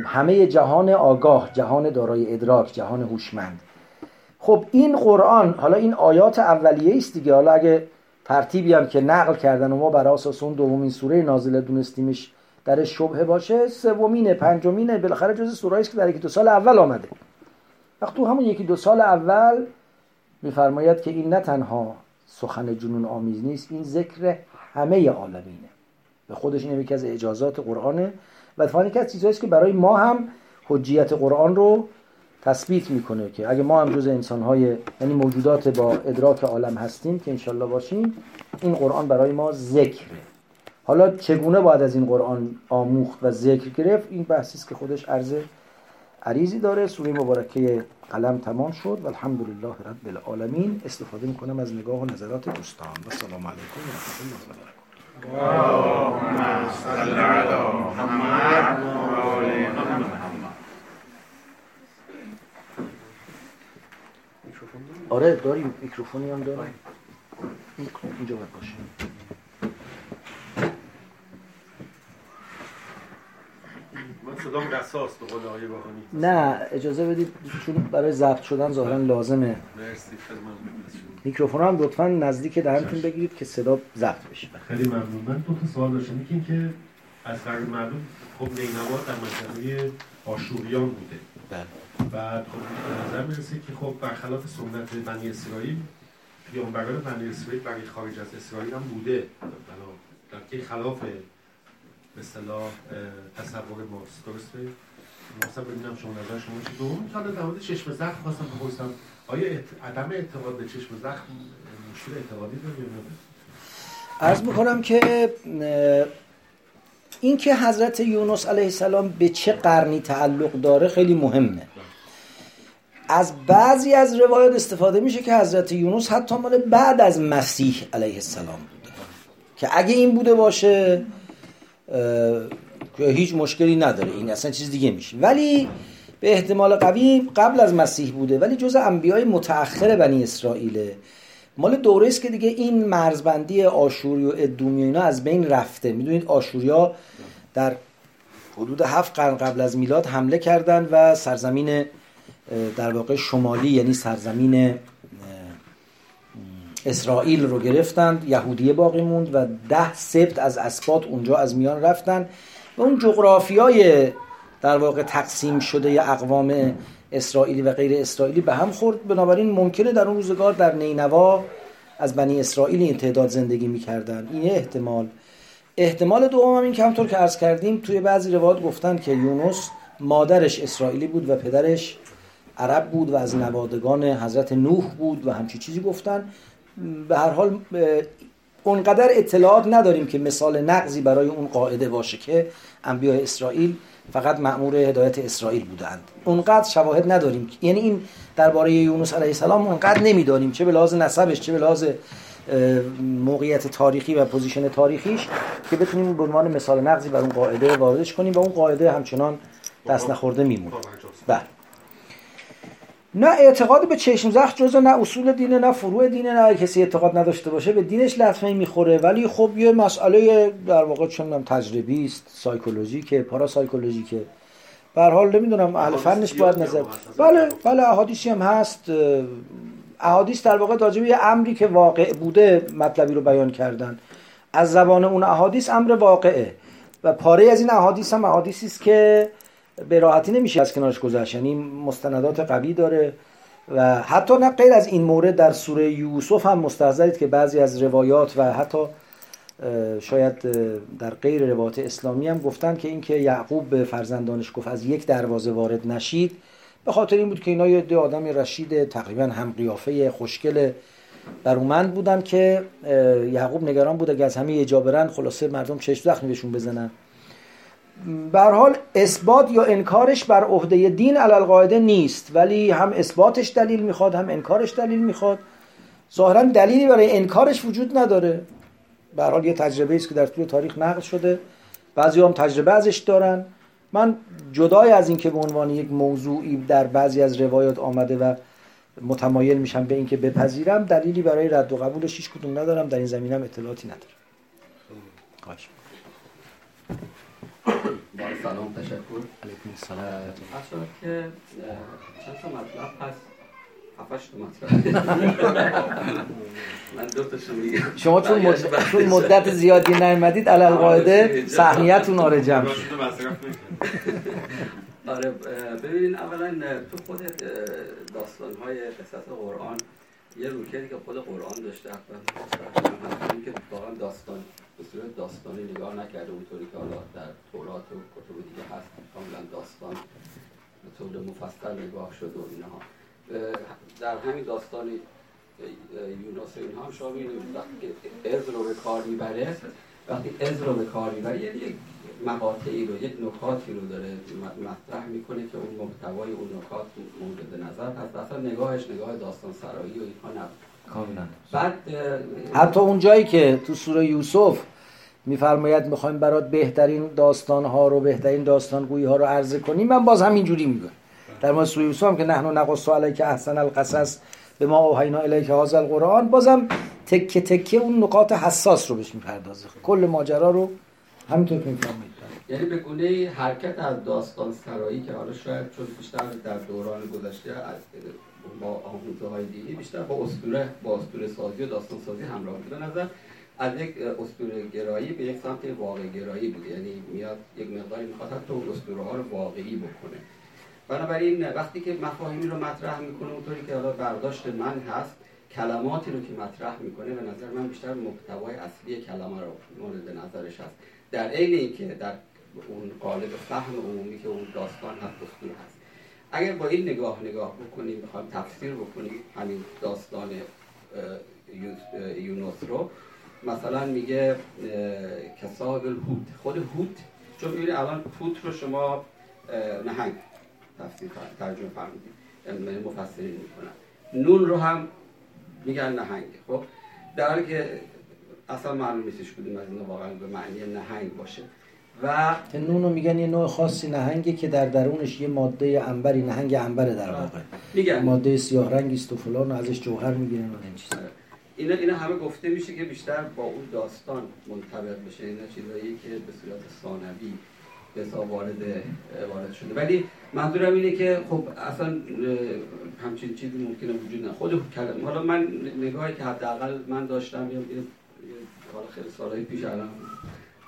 همه جهان آگاه جهان دارای ادراک جهان هوشمند. خب این قرآن حالا این آیات اولیه است دیگه. حالا اگه ترتیبی هم که نقل کردن و ما بر اساس اون دومین سوره نازله دونستیمش درش شبهه باشه سومینه پنجمینه بالاخره جز سوره است که در یکی دو سال اول آمده. وقتی تو همون یکی دو سال اول میفرماید که این نه تنها سخن جنون آمیز نیست این ذکر همه عالمینه. به خودش این یکی از اجازات قرآنه. و اتفاقا یکی از چیزهایی که برای ما هم حجیت قرآن رو تثبیت می‌کنه که اگه ما هم جز انسانهای یعنی موجودات با ادراک عالم هستیم که انشالله باشیم این قرآن برای ما ذکره. حالا چگونه باید از این قرآن آموخت و ذکر گرفت؟ این بحثی است که خودش عرض عریضی داره. سوره مبارکه قلم تمام شد و الحمدلله رب العالمین. استفاده می‌کنم از نگاه و نظرات دوستان. و سلام علیکم و رحمت الله اللهم صل على محمد محمد آره داریم. میکروفونی هم داریم. اینجا باید باشه. من قصاص به قول آقای نه اجازه بدید چون برای ضبط شدن ظاهرا لازمه. مرسی میکروفون هم لطفا نزدیک دهنتون بگیرید که صدا ضبط بشه. خیلی ممنون. من دو تا سوال داشتم. یکی اینکه از قرار معلوم خب نینوا در منطقه آشوریان بوده. بله. بعد خب به نظر می‌رسه که خب برخلاف سنت بنی اسرائیل پیامبران بنی اسرائیل برای خارج از اسرائیل هم بوده. در که خلاف به اصطلاح تصور ماست. درسته؟ مثلا ببینم شما نظر شما چی؟ دوم حالا در چشم زخم خواستم بپرسم آیا عدم اعتقاد به چشم زخم مشکل اعتقادی داره یا عرض می‌کنم که این که حضرت یونس علیه السلام به چه قرنی تعلق داره خیلی مهمه. از بعضی از روایات استفاده میشه که حضرت یونس حتی مال بعد از مسیح علیه السلام بوده. که اگه این بوده باشه هیچ مشکلی نداره. این اصلا چیز دیگه میشه. ولی به احتمال قوی قبل از مسیح بوده ولی جز انبیای متأخر بنی اسرائیله مال دوره است که دیگه این مرزبندی آشوری و ادومی اینا از بین رفته. می‌دونید آشوریا در حدود هفت قرن قبل از میلاد حمله کردند و سرزمین در واقع شمالی یعنی سرزمین اسرائیل رو گرفتند یهودیه باقی موند و ده سبت از اسبات اونجا از میان رفتن و اون جغرافیای در واقع تقسیم شده اقوام اسرائیلی و غیر اسرائیلی به هم خورد. بنابراین ممکنه در اون روزگار در نینوا از بنی اسرائیل این تعداد زندگی می‌کردن این احتمال. احتمال دوم هم این که همطور که عرض کردیم توی بعضی روایات گفتن که یونس مادرش اسرائیلی بود و پدرش عرب بود و از نوادگان حضرت نوح بود و همچی چیزی گفتن به هر حال اونقدر اطلاعات نداریم که مثال نقضی برای اون قاعده باشه که انبیاء اسرائیل فقط مأمور هدایت اسرائیل بودند. اونقدر شواهد نداریم. یعنی این درباره یونس علیه السلام اونقدر نمی‌دانیم. چه به لحاظ نسبش چه به لحاظ موقعیت تاریخی و position تاریخیش که بتونیم به عنوان مثال نقضی بر اون قاعده واردش کنیم و اون قاعده همچنان دست نخورده میمونه. بله. نه اعتقاد به چشم زخم جزء نه اصول دینه نه فروع دینه نه کسی اعتقاد نداشته باشه به دینش لطمه می‌خوره. ولی خب یه مسئله در واقع چون تجربی است psychologic ه parapsychologic ه به حال نمی‌دونم اهل فنش باید نظر بله بله احادیثی هم هست. احادیث در واقع راجع یه امری که واقع بوده مطلبی رو بیان کردن. از زبان اون احادیث امر واقعه. و پاره از این احادیث هم احادیثی است که به راحتی نمیشه از کنارش گذشت. یعنی مستندات قوی داره و حتی نه غیر از این مورد در سوره یوسف هم مستحضرید که بعضی از روایات و حتی شاید در غیر روایات اسلامی هم گفتن که اینکه یعقوب به فرزندانش گفت از یک دروازه وارد نشید. به خاطر این بود که اینا یه آدم رشید تقریبا هم قیافه خوشگل برومند بودن که یعقوب نگران بود اگه از همه یه خلاصه مردم چشم زخمی بهشون بزنن. بر حال اثبات یا انکارش بر عهده دین علالقاعده نیست ولی هم اثباتش دلیل می‌خواد هم انکارش دلیل می‌خواد. ظاهرا دلیلی برای انکارش وجود نداره. بر حال یه تجربه است که در طول تاریخ نقل شده. بعضی هم تجربه ازش دارن. من جدای از اینکه به عنوان یک موضوعی در بعضی از روایات آمده و متمایل میشم به اینکه بپذیرم دلیلی برای رد و قبولش هیچ کدوم ندارم. در این زمینم اطلاعاتی ندارم. خواهش با سلام تشکر. علیکم السلام. که چند تا مطلب هست؟ هفتش من دو تاشو میگم. شما چون مدت, چون مدت زیادی نیومدید علل قاعده صحنیتون آره جمع شد. *laughs* آره ببینید اولا تو خود داستان های قصص قرآن یه روکردی که خود قرآن داشته حتما که واقعا داستان به صورت داستانی نگاه نکرده اونطوری که حالا در تورات و کتب دیگه هست کاملا داستان به طور مفصل نگاه شده و اینها. در همین داستان یونس و اینها هم شما وقتی از رو به کار می‌بره وقتی از رو به کار می‌بره یعنی مقاطعی رو یک نکاتی رو داره مطرح می‌کنه که اون محتوای اون نکات مورد نظر هست. اصلا نگاهش نگاه داستان سرایی و اینها نبود. بعد حتی اون جایی که تو سوره یوسف میفرماید می‌خوایم برات بهترین داستان ها رو بهترین داستان گویی ها رو عرضه کنیم من باز همینجوری میگم. در مورد سوره یوسف هم که نحنو نقص علیک احسن القصص به ما اوحینا الیک هذا القرآن بازم تکه تکه اون نقاط حساس رو بهش می‌پردازه. کل ماجرا رو همینطور که می‌فهمید یعنی به گونه حرکت از داستان سرایی که حالا شاید چون بیشتر در دوران گذشته با آموزه های دینی بیشتر با اسطوره با اسطوره سازی و داستان سازی همراه بوده نظر از یک اسطوره گرایی به یک سمت واقع گرایی بود. یعنی میاد یک مقداری می‌خواد حتی اون اسطوره ها رو واقعی بکنه. بنابراین وقتی که مفاهیمی رو مطرح می‌کنه اونطوری که حالا برداشت من هست کلماتی رو که مطرح می‌کنه به نظر من بیشتر محتوای اصلی کلمه رو مورد نظرش هست. در عین اینکه در اون قالب فهم عمومی که اون داستان هست اسطوره هست. اگر با این نگاه نگاه بکنیم بخوایم تفسیر بکنیم همین داستان یونس رو. مثلا میگه کساب الهوت خود هوت چون می‌بینی الان هوت رو شما نهنگ تفسیر ترجمه فرمودیم یعنی مفسرین می‌کنن نون رو هم میگن نهنگ. خب در حالی که اصلا معلوم نیستش کدوم از اینا واقعا به معنی نهنگ باشه. و نون رو میگن یه نوع خاصی نهنگی که در درونش یه ماده انبری نهنگ انبره در واقع. میگن. ماده سیاه رنگی است و فلان ازش جوهر می‌گیرن و این چیزا اینا اینا همه گفته میشه که بیشتر با اون داستان منطبق بشه. اینا چیزایی که به صورت ثانوی به حساب وارد وارد شده. ولی منظورم اینه که خب اصلا همچین چیزی ممکنه وجود نه خود کلمه حالا من نگاهی که حداقل من داشتم یا حالا خیلی سالهای پیش الان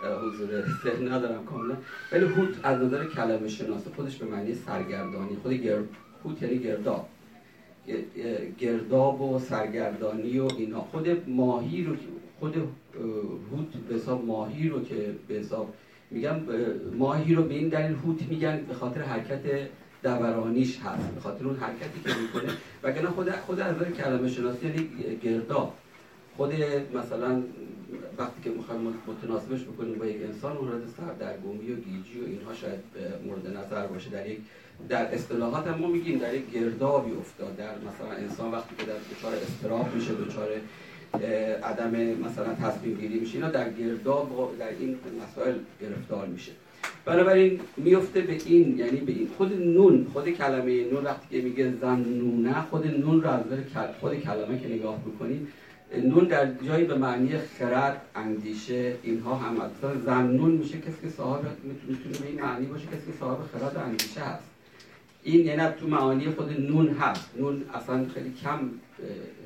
حضور ذهن ندارم کاملا. ولی هوت از نظر کلمه شناسه خودش به معنی سرگردانی. خود گر... هوت یعنی گرداب گرداب و سرگردانی و اینا. خود ماهی رو خود هوت به حساب ماهی رو که به حساب میگم ماهی رو به این دلیل هوت میگن به خاطر حرکت دورانیش هست. به خاطر اون حرکتی که می‌کنه. وگرنه خود خود از کلمه شناسی یعنی گرداب خود مثلا وقتی که می‌خوایم متناسبش بکنیم با یک انسان مورد سردرگمی و گیجی و اینها شاید مورد نظر باشه. در یک در اصطلاحات ما میگیم در یک گردابی افتاد. در مثلا انسان وقتی که در دچار استراب میشه دچار عدم مثلا تصمیم گیری میشه اینا در گرداب در این مسائل گرفتار میشه. بنابراین میفته به این یعنی به این خود نون خود کلمه نون وقتی که میگه نونه خود نون رو از خود کلمه که نگاه بکنید نون در جایی به معنی خرد اندیشه اینها هم مثلا زنون میشه کسی که صاحب می‌تونه به این معنی باشه کسی که صاحب خرد و اندیشه هست. این یعنی تو معانی خود نون هست. نون اصلا خیلی کم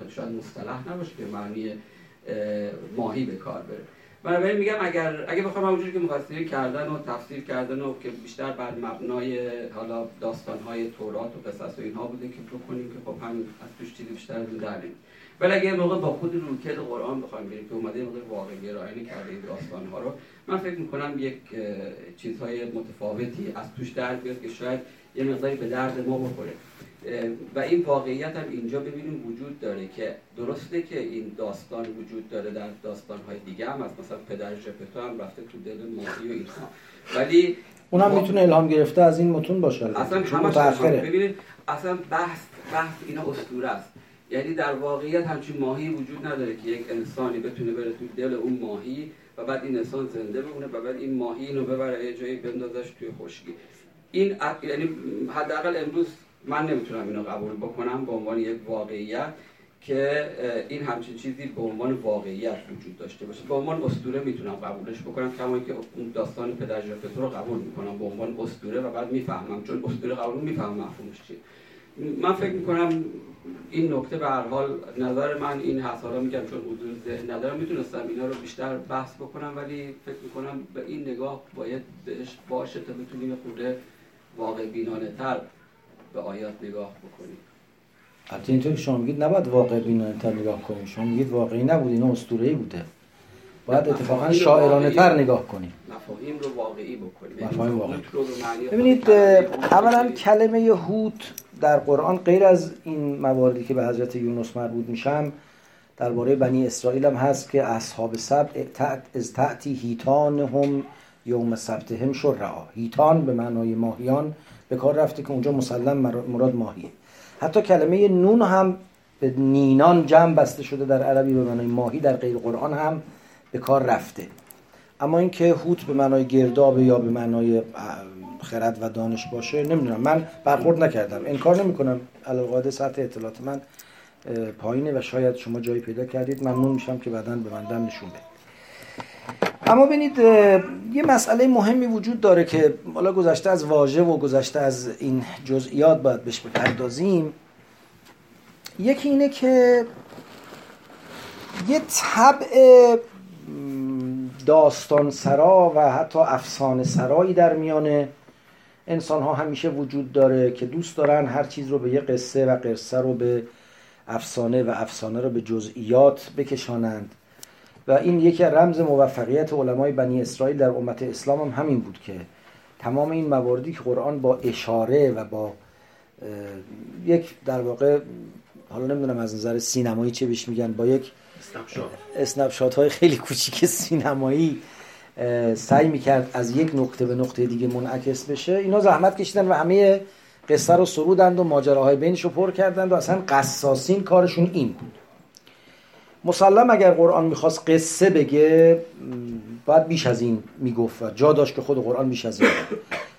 شاید مصطلح نباشه که معنی ماهی به کار بره. بنابراین میگم اگر اگه بخوام همونجوری که مفسرین کردن و تفسیر کردن و که بیشتر بر مبنای حالا داستانهای تورات و قصص و اینها بوده که بکنیم که خب هم از توش چیزی بیشتر در ولی اگه موقع با خود روکل قرآن بخوایم بریم که اومده موقع واقع گرایانه کرده این داستان ها رو من فکر می‌کنم یک چیزهای متفاوتی از توش در بیاد که شاید یه مقداری به درد ما بخوره. و این واقعیت هم اینجا ببینیم وجود داره که درسته که این داستان وجود داره در داستان های دیگه هم از مثلا پدر ژپتو هم رفته تو دل ماهی و اینها. ولی اونم می‌تونه الهام گرفته از این متون باشه. اصلا همش ببینید اصلا بحث بحث اینا اسطوره است. یعنی در واقعیت همچین ماهی وجود نداره که یک انسانی بتونه بره توی دل اون ماهی و بعد این انسان زنده بمونه و بعد این ماهی اینو ببره یه جایی بندازش توی خشکی. این یعنی حداقل امروز من نمی‌تونم اینو قبول بکنم به عنوان یک واقعیت که این همچین چیزی به عنوان واقعیت وجود داشته باشه. به عنوان اسطوره می‌تونم قبولش بکنم کما که اون داستان پدر رو قبول می‌کنم. به عنوان اسطوره و بعد می‌فهمم. چون اسطوره قبول می‌فهمم مفهومش چیه. من فکر می‌کنم این نکته به هر حال نظر من این هست. حالا میگم چون حضور ذهن ندارم می‌تونستم اینا رو بیشتر بحث بکنم ولی فکر می‌کنم به این نگاه باید بهش باشه تا بتونیم خورده واقع بینانه تر به آیات نگاه بکنیم. حتی اینطور شما میگید نباید واقع بینانه تر نگاه کنیم. شما میگید واقعی نبود اینا اسطوره‌ای بوده. باید اتفاقا شاعرانه تر نگاه کنیم. مفاهیم رو واقعی بکنیم. یعنی مفاهیم واقعی ببینید اولا کلمه هوت در قرآن غیر از این مواردی که به حضرت یونس مربوط میشم درباره بنی اسرائیل هم هست که اصحاب سبت از تعتی هیتان هم یوم سبتهم شرعا. هیتان به معنای ماهیان به کار رفته که اونجا مسلم مراد ماهیه. حتی کلمه نون هم به نینان جمع بسته شده در عربی به معنای ماهی در غیر قرآن هم به کار رفته. اما اینکه هوت به معنای گرداب یا به معنای خرد و دانش باشه نمی‌دونم. من برخورد نکردم. انکار نمی‌کنم. علاقه سطح اطلاعات من پایینه و شاید شما جایی پیدا کردید. ممنون میشم که بعدا به من نشون بدید. اما ببینید یه مسئله مهمی وجود داره که حالا گذشته از واژه و گذشته از این جزئیات باید بهش بپردازیم. یکی اینه که یه طبع داستان سرا و حتی افسانه سرایی در میان انسان ها همیشه وجود داره که دوست دارن هر چیز رو به یه قصه و قصه رو به افسانه و افسانه رو به جزئیات بکشانند. و این یکی رمز موفقیت علمای بنی اسرائیل در امت اسلام هم همین بود که تمام این مواردی که قرآن با اشاره و با یک در واقع حالا نمی‌دونم از نظر سینمایی چه بهش میگن با یک اسنپشات های خیلی کوچیک سینمایی سعی می‌کرد از یک نقطه به نقطه دیگه منعکس بشه. اینا زحمت کشیدن و همه قصه رو سرودند و ماجراهای بینش رو پر کردند و اصلا قصاصین کارشون این بود. مسلم اگر قرآن می‌خواست قصه بگه باید بیش از این می‌گفت و جا داشت که خود قرآن بیش از این.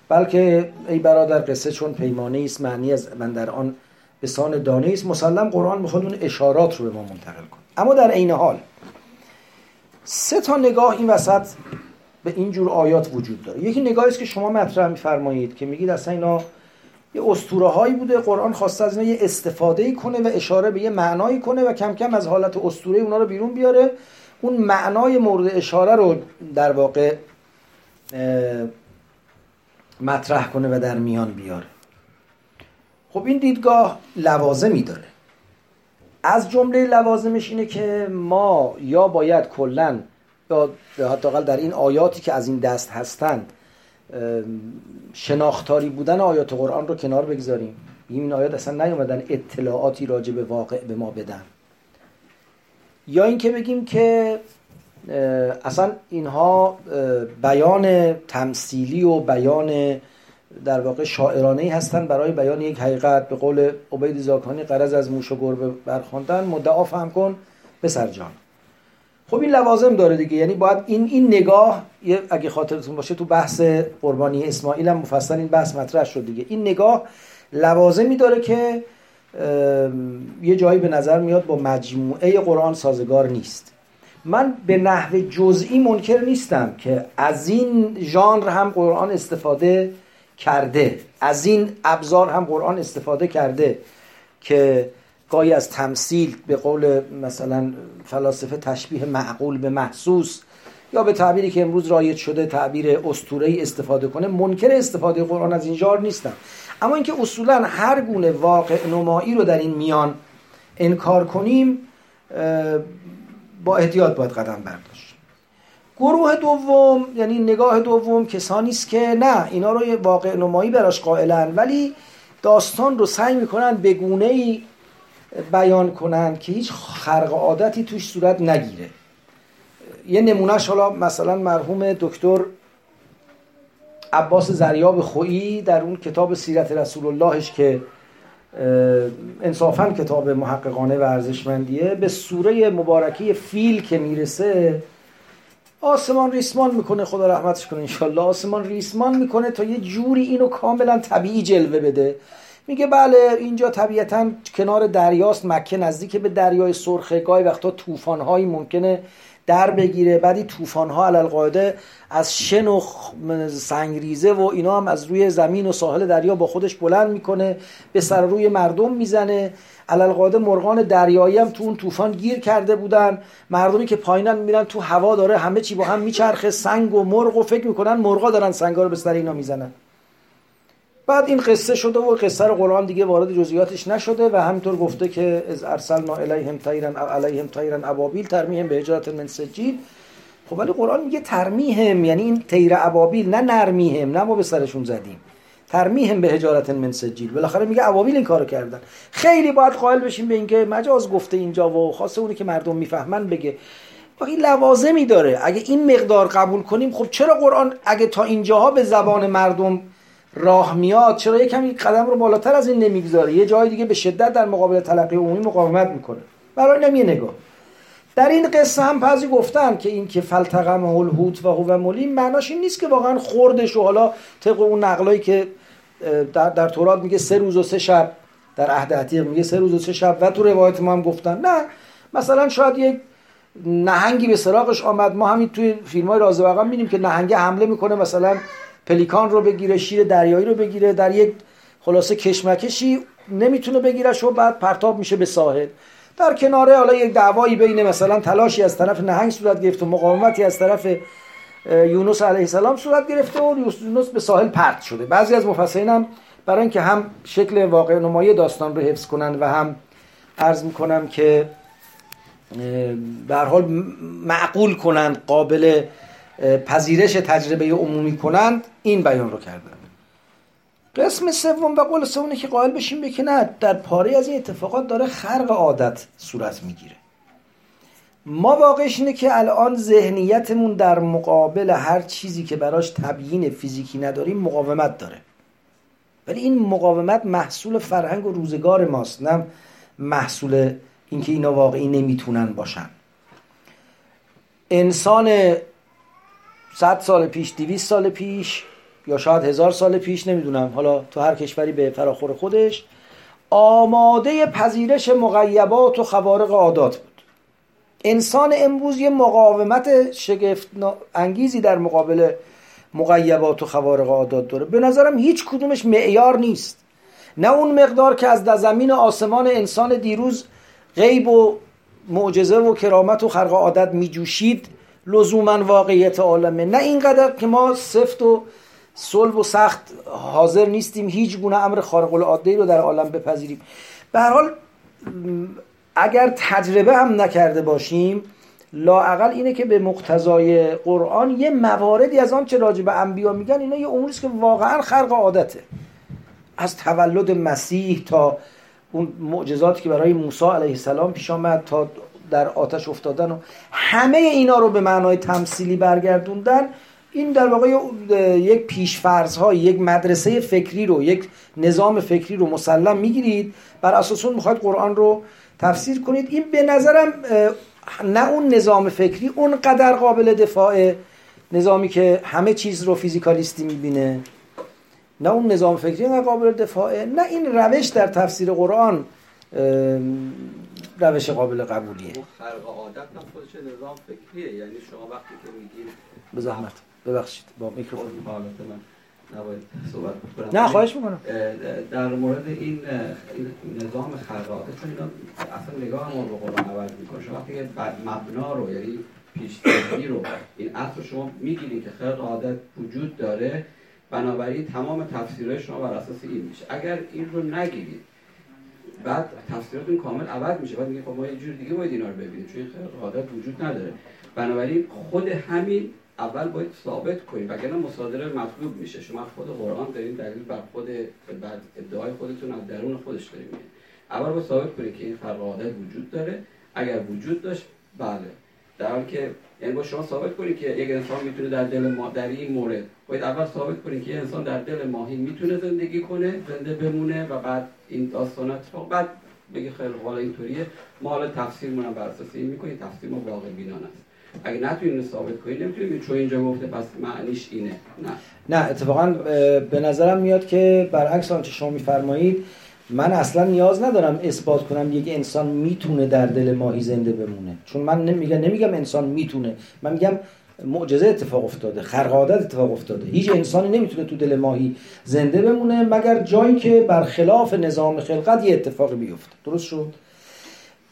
بلکه ای برادر قصه چون پیمانه است معنی از من در آن بسان دانه است. مسلم قرآن می‌خواد اون اشارات رو به ما منتقل کنه. اما در عین حال سه تا نگاه این وسط به این جور آیات وجود داره. یکی نگاهی است که شما مطرح میفرمایید که میگید اصلا اینا یه اسطوره هایی بوده قرآن خواسته از اینا یه استفاده کنه و اشاره به یه معنایی کنه و کم کم از حالت اسطوره اونا رو بیرون بیاره. اون معنای مورد اشاره رو در واقع مطرح کنه و در میان بیاره. خب این دیدگاه لوازمی داره. از جمله لوازمش اینه که ما یا باید کلا حداقل در این آیاتی که از این دست هستند شناختاری بودن آیات قرآن رو کنار بگذاریم. این آیات اصلا نیومدن اطلاعاتی راجع به واقع به ما بدن. یا اینکه بگیم که اصلا اینها بیان تمثیلی و بیان در واقع شاعرانه هستن برای بیان یک حقیقت. به قول عبید زاکانی قرض از موش و گربه برخواندن مدعا فهم کن به جان. خب این لوازم داره دیگه. یعنی باید این این نگاه اگه خاطرتون باشه تو بحث قربانی اسماعیل هم مفصل این بحث مطرح شد دیگه. این نگاه لوازمی داره که یه جایی به نظر میاد با مجموعه قرآن سازگار نیست. من به نحو جزئی منکر نیستم که از این ژانر هم قرآن استفاده کرده. از این ابزار هم قرآن استفاده کرده که گاهی از تمثیل به قول مثلا فلاسفه تشبیه معقول به محسوس یا به تعبیری که امروز رایج شده تعبیر اسطوره‌ای استفاده کنه منکر استفاده قرآن از این جار نیستم. اما اینکه اصولا هر گونه واقع نمایی رو در این میان انکار کنیم با احتیاط باید قدم برداشت. گروه دوم یعنی نگاه دوم کسانی است که نه اینا رو واقع نمایی براش قائلن ولی داستان رو سعی می‌کنن به گونه ای بیان کنن که هیچ خرق عادتی توش صورت نگیره. یه نمونهش حالا مثلا مرحوم دکتر عباس زریاب خویی در اون کتاب سیرت رسول اللهش که انصافا کتاب محققانه و ارزشمندیه به سوره مبارکی فیل که می‌رسه آسمان ریسمان می‌کنه خدا رحمتش کنه انشالله آسمان ریسمان می‌کنه تا یه جوری اینو کاملا طبیعی جلوه بده. میگه بله اینجا طبیعتا کنار دریاست مکه نزدیک به دریای سرخه گاهی وقتا طوفانهایی ممکنه در بگیره. بعدی طوفان ها علل از شن و سنگریزه و اینا هم از روی زمین و ساحل دریا با خودش بلند می‌کنه به سر روی مردم می‌زنه. علل مرغان دریایی هم تو اون طوفان گیر کرده بودن. مردمی که پایینن میرن تو هوا داره همه چی با هم میچرخه سنگ و مرغ و فکر می‌کنن مرغا دارن سنگا رو به سر اینا می‌زنن. بعد این قصه شده و قصه رو قرآن دیگه وارد جزئیاتش نشده و همینطور گفته که از ارسلنا الیهم طیرا علیهم طیرا ابابیل ترمیهم به هجرت من سجیل خب ولی قرآن میگه ترمیهم یعنی این طیر ابابیل نه نرمیهم نه ما به سرشون زدیم. ترمیهم به هجارت من سجیل بالاخره میگه ابابیل این کارو کردن. خیلی باید قائل بشیم به اینکه مجاز گفته اینجا و خاصه اونی که مردم می‌فهمن بگه. این لوازمی داره. اگه این مقدار قبول کنیم خب چرا قرآن اگه تا اینجاها به زبان مردم راه میاد چرا یه کمی قدم رو بالاتر از این نمی‌گذاره؟ یه جای دیگه به شدت در مقابل تلقی عمومی مقاومت می‌کنه. برای اینم یه نگاه. در این قصه هم بعضی گفتن که این که فلتقم الهوت و هو ملیم معناش این نیست که واقعا خوردش و حالا طبق اون نقلایی که در, در تورات میگه سه روز و سه شب در عهد عتیق میگه سه روز و سه شب و تو روایت ما هم گفتن. نه مثلا شاید یک نهنگی به سراغش آمد. ما همین توی فیلم های راز واقعا می‌بینیم که نهنگه حمله می‌کنه مثلا پلیکان رو بگیره شیر دریایی رو بگیره در یک خلاصه کشمکشی نمی‌تونه بگیرش و بعد پرتاب میشه به ساحل. در کناره حالا یک دعوایی بین مثلا تلاشی از طرف نهنگ صورت گرفت و مقاومتی از طرف یونس علیه السلام صورت گرفته و یونس به ساحل پرت شده. بعضی از مفسرین هم برای اینکه هم شکل واقع نمایی داستان رو حفظ کنن و هم عرض می‌کنم که به حال معقول کنند قابل پذیرش تجربه عمومی کنند این بیان رو کردن قسم سوم و قول سومه که قائل بشیم به که نه در پاره از این اتفاقات داره خرق عادت صورت می‌گیره. ما واقعش اینه که الان ذهنیتمون در مقابل هر چیزی که براش تبیین فیزیکی نداریم مقاومت داره. ولی این مقاومت محصول فرهنگ و روزگار ماست نه محصول اینکه اینا واقعی نمی‌تونن باشن. انسان صد سال پیش دویست سال پیش یا شاید هزار سال پیش نمی‌دونم. حالا تو هر کشوری به فراخور خودش. آماده پذیرش مغیبات و خوارق عادات بود. انسان امروز یه مقاومت شگفت انگیزی در مقابل مغیبات و خوارق عادات داره. به نظرم هیچ کدومش معیار نیست. نه اون مقدار که از زمین آسمان انسان دیروز غیب و معجزه و کرامت و خرق عادت میجوشید لزوما واقعیت عالمه. نه اینقدر که ما سفت و صلب و سخت حاضر نیستیم هیچ گونه امر خارق العاده رو در عالم بپذیریم. به هر حال اگر تجربه هم نکرده باشیم لاعقل اینه که به مقتضای قرآن یه مواردی از آن چه راجع به انبیا میگن اینا یه اموریست که واقعا خرق عادته. از تولد مسیح تا اون معجزاتی که برای موسی علیه السلام پیش آمد تا در آتش افتادن و همه اینا رو به معنای تمثیلی برگردوندن این در واقع یک پیشفرض های یک مدرسه فکری رو یک نظام فکری رو مسلم می‌گیرید. بر اساس اون می‌خواید قرآن رو تفسیر کنید. این به نظرم نه اون نظام فکری اونقدر قابل دفاع نظامی که همه چیز رو فیزیکالیستی می‌بینه. نه اون نظام فکری نه قابل دفاعه نه این روش در تفسیر قرآن روش قابل قبولیه. خلق عادت هم خودش نظام فکریه. یعنی شما وقتی که میگید به زحمت. ببخشید با میکروفون. نباید صحبت کنم. نه خواهش می‌کنم. در مورد این نظام عادت چون اینا اصلا نگاه ما به قرآن عوض می‌کنه. شما وقتی مبنا رو یعنی پیش رو این اصل شما می‌گیرید که خلق عادت وجود داره بنابراین تمام تفسیرهای شما بر اساس این میشه. اگر این رو نگیرید بعد تفسیراتون کامل عوض میشه. بعد میگه خب ما یه جور دیگه باید اینا رو ببینیم چون عادت وجود نداره. بنابراین خود همین اول باید ثابت کنیم وگرنه مصادره مطلوب میشه. شما خود قرآن دارین دلیل بر خود بعد ادعای خودتون از درون خودش داریم اول باید ثابت کنید که این فرق عادت وجود داره. اگر وجود داشت بله. در حالی که یعنی با شما ثابت کنید که یک انسان می‌تونه در دل ما این مورد باید اول ثابت کنید که انسان در دل ماهی می‌تونه زندگی کنه زنده بمونه و بعد این داستان اتفاق بعد بگی خیلی حالا اینطوریه. ما حالا تفسیر مونم بر اساس این می‌کنیم. تفسیر ما واقع بینانه است. اگه نتونید ثابت کنید نمی‌تونید چون اینجا گفته پس معنیش اینه. نه. نه اتفاقا به نظرم میاد که برعکس آنچه شما میفرمایید من اصلا نیاز ندارم اثبات کنم یک انسان می‌تونه در دل ماهی زنده بمونه. چون من نمیگم نمیگم انسان می‌تونه. من میگم معجزه اتفاق افتاده خرقادت اتفاق افتاده. هیچ انسانی نمی‌تونه تو دل ماهی زنده بمونه مگر جایی که برخلاف نظام خلقت یه اتفاقی بیفته. درست شد؟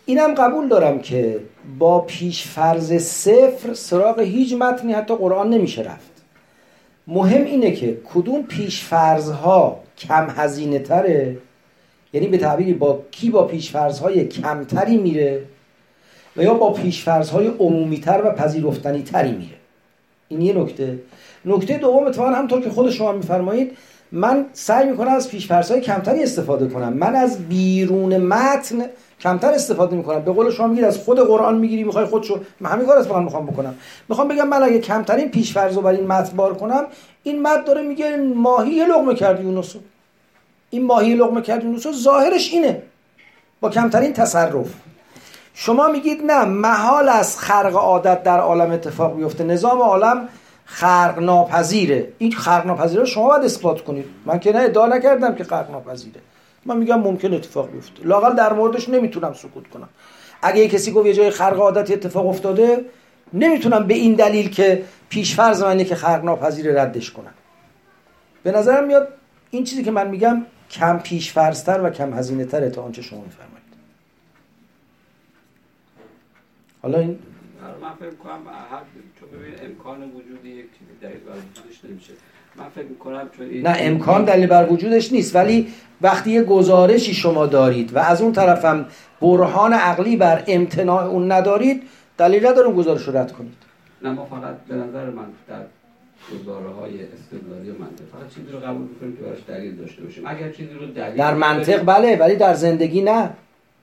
اینم قبول دارم که با پیش فرض صفر سراغ هیچ متنی حتی قرآن نمیشه رفت. مهم اینه که کدوم پیش ها کم هزینه تره یعنی به تعبیری با کی با پیشفرض های کمتری میره و یا با پیشفرض های عمومی تر و پذیرفتنی تری میره؟ این یه نکته. نکته دوم اتفاقا همطور که خود شما میفرمایید من سعی می‌کنم از پیشفرض های کمتری استفاده کنم. من از بیرون متن کمتر استفاده می‌کنم. به قول شما میگید از خود قرآن می‌گیری می‌خوای خودشو من همین کار از می‌خوام بکنم. می‌خوام بگم من اگه کمترین پیشفرض رو بر این متن بار کنم این متن داره میگه ماهی لقمه کردی یونسو این ماهی لقمه کرد یونس ظاهرش اینه. با کمترین تصرف. شما میگید نه محال از خرق عادت در عالم اتفاق بیفته. نظام عالم خرق ناپذیره این خرق ناپذیره شما باید اثبات کنید. من که نه ادعا نکردم که خرق ناپذیره من میگم ممکن اتفاق بیفته. لاقل در موردش نمی‌تونم سکوت کنم. اگه یه کسی گفت یه جای خرق عادتی اتفاق افتاده نمی‌تونم به این دلیل که پیشفرض منه که خرق ناپذیر ردش کنم. به نظرم میاد این چیزی که من میگم کم پیشفرضتر و کم هزینه تره تا آنچه شما میفرمایید. حالا این آره، من فکر کنم هر چون ببین امکان وجود یک چیزی دلیل بر وجودش نمیشه. من فکر می‌کنم چون نه امکان دلیل بر وجودش نیست ولی وقتی یه گزارشی شما دارید و از اون طرفم برهان عقلی بر امتناع اون ندارید دلیل نداره اون گزارش رو رد کنید. نه ما فقط به نظر من در گزاره های استدلالی و منطق فقط چیزی رو قبول می‌کنیم که براش دلیل داشته باشیم. اگر چیزی رو دلیل در منطق بله ولی در زندگی نه.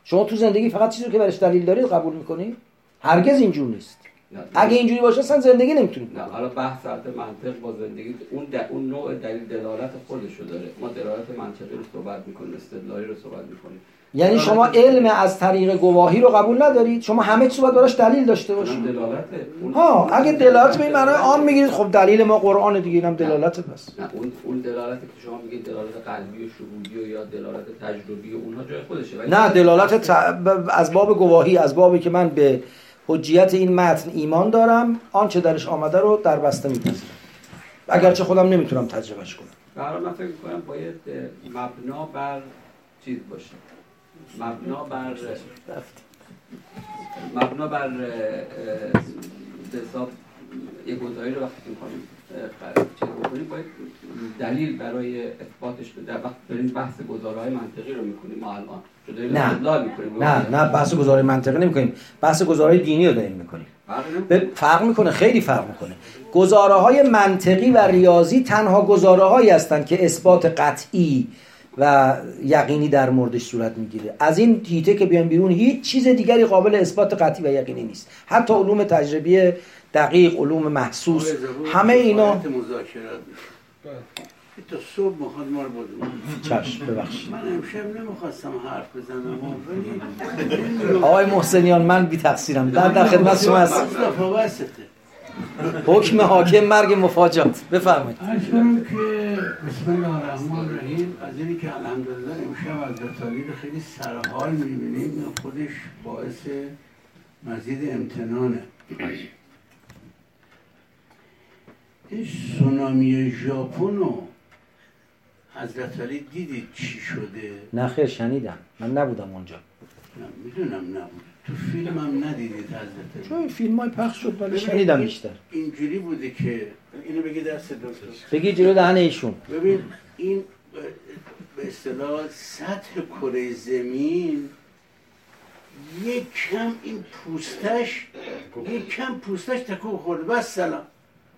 شما تو زندگی فقط چیزی رو که برش دلیل دارید قبول می‌کنید؟ هرگز اینجور نیست. نه، اگه اینجوری باشه اصلا زندگی نمی‌تونید نه حالا بحث البته منطق با زندگی اون د... اون نوع دلیل دلالت خودشو داره. ما دلالت منطقی رو صحبت می‌کنیم استدلالی رو صحبت می‌کنیم. یعنی شما علم از طریق گواهی رو قبول ندارید؟ شما همه چیز باید براش دلیل داشته باشید. دلالت اون ها اگه دلالت به این معنای عام می‌گیرید خب دلیل ما قرآن دیگه اینم دلالت پس. نه اون اون دلالتی که شما میگید دلالت قلبی و شهودی و یا دلالت تجربی و اونها جای خودشه. نه دلالت ت- از باب گواهی از بابی که من به حجیت این متن ایمان دارم آنچه درش آمده رو در بسته میپذیرم. اگرچه خودم نمی‌تونم تجربهش کنم. حال من فکر باید مبنا بر چیز باشه. مبنا بر مبنا بر به حساب یه گزارش رو وقتی خ- چیز بکنیم باید دلیل برای اثباتش بده. در وقت داریم بحث گزاره های منطقی رو می‌کنیم. ما الان نه. می‌کنیم. نه نه بحث گزاره منطقی نمی‌کنیم. بحث گزاره دینی رو داریم می‌کنیم. فرق می‌کنه خیلی فرق می‌کنه. گزاره های منطقی و ریاضی تنها گزاره هایی هستند که اثبات قطعی و یقینی در موردش صورت می‌گیره. از این هیته که بیان بیرون هیچ چیز دیگری قابل اثبات قطعی و یقینی نیست. حتی علوم تجربی دقیق علوم محسوس. همه اینا میشه. بله. تا صبح می‌خواد ما رو بدون. چشم ببخشید. من امشب نمی‌خواستم حرف بزنم ولی آقای محسنیان من بی تقصیرم در در خدمت شما هستم حکم حاکم مرگ مفاجات. بفرمایید. کنم که بسم الله الرحمن الرحیم. از اینی که الحمدلله امشب از رو خیلی سرحال می‌بینیم. خودش باعث مزید امتنانه. این سونامی ژاپن رو حضرت علی دیدید چی شده؟ نه خیر شنیدم. من نبودم اونجا. نه می‌دونم نبود. تو فیلم هم ندیدید حضرت علی؟ چون فیلم های پخش شد ولی شنیدم بیشتر. اینجوری بوده که اینو بگی دست دکتر. بگی جلو دهن ایشون. ببین این به اصطلاح سطح کره زمین یک کم این پوستش یک کم پوستش تکون خورده. بس سلام.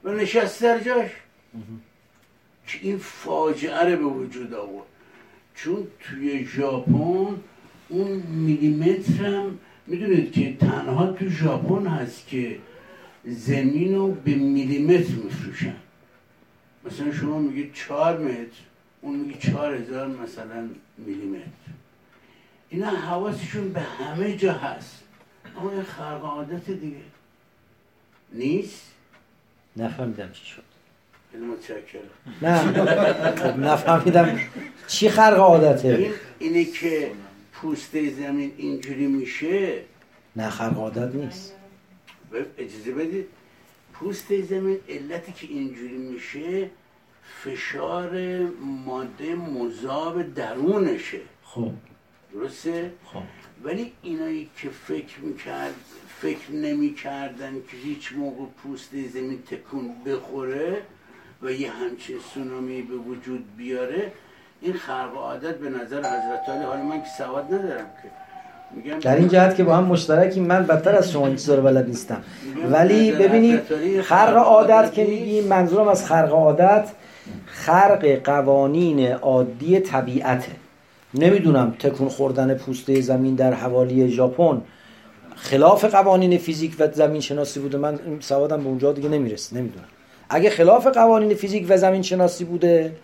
و نشست در جاش. که این فاجعه رو به وجود آورد. چون توی ژاپن اون میلیمتر هم می‌دونید که تنها تو ژاپن هست که زمین رو به میلیمتر میفروشن. مثلا شما میگید چهار متر اون میگه چهار هزار مثلا میلیمتر. اینا حواسشون به همه جا هست. اما این خرق عادت دیگه. نیست؟ نفهمیدم چی شد. نه. خب نفهمیدم چی خرق عادته. این اینه که پوسته زمین اینجوری میشه. نه خرق عادت نیست. اجازه بدید. پوست زمین علتی که اینجوری میشه فشار ماده مذاب درونشه. خب. درسته؟ خب. ولی اینایی که فکر می‌کرد فکر نمی‌کردن که هیچ موقع پوست زمین تکون بخوره و یه همچین سونامی به وجود بیاره. این خرق عادت به نظر حضرت علی حالا من که سواد ندارم که. میگم در این جهت که با هم مشترکی من بدتر از شما چیزا رو بلد نیستم. ولی ببینید خرق عادت که میگی منظورم از خرق عادت خرق قوانین عادی طبیعته. نمی‌دونم تکون خوردن پوسته زمین در حوالی ژاپن خلاف قوانین فیزیک و زمین شناسی بوده من سوادم به اونجا دیگه نمی‌رسه نمی‌دونم. اگه خلاف قوانین فیزیک و زمین شناسی بوده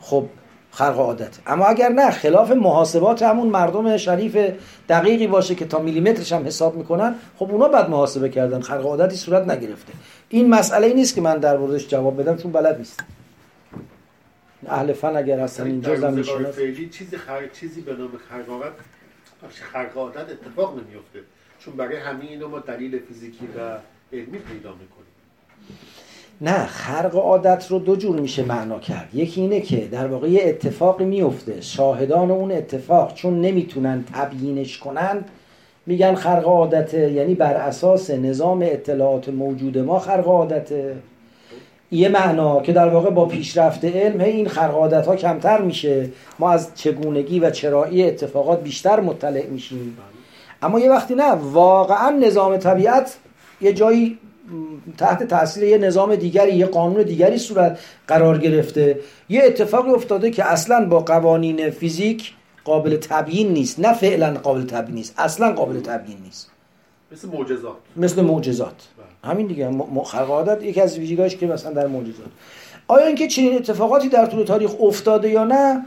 خب خرق عادت. اما اگر نه خلاف محاسبات همون مردم شریف دقیقی باشه که تا میلیمترش هم حساب می‌کنن خب اونا بعد محاسبه کردن خرق عادتی صورت نگرفته. این مسئله ای نیست که من در موردش جواب بدم چون بلد نیستم. اهل فن اگر هستن اینجا زمین روزگار شناس فعلی چیزی خر... چیزی به نام خرق عادت اتفاق نمیفته چون برای همین اینو ما دلیل فیزیکی و علمی پیدا می‌کنیم. نه خرق عادت رو دو جور میشه معنا کرد. یکی اینه که در واقع یه اتفاقی میفته شاهدان اون اتفاق چون نمی‌تونن تبیینش کنن میگن خرق عادته یعنی بر اساس نظام اطلاعات موجود ما خرق عادته. یه معنا که در واقع با پیشرفت علم این خرق عادت ها کمتر میشه. ما از چگونگی و چرایی اتفاقات بیشتر مطلع میشیم. اما یه وقتی نه واقعا نظام طبیعت یه جایی تحت تاثیر یه نظام دیگری یه قانون دیگری صورت قرار گرفته. یه اتفاقی افتاده که اصلا با قوانین فیزیک قابل تبیین نیست. نه فعلا قابل تبیین نیست اصلا قابل تبیین نیست. مثل معجزات. مثل معجزات. همین دیگه. خلق عادت یکی از ویژگیهاش که مثلا در معجزات. آیا اینکه چنین اتفاقاتی در طول تاریخ افتاده یا نه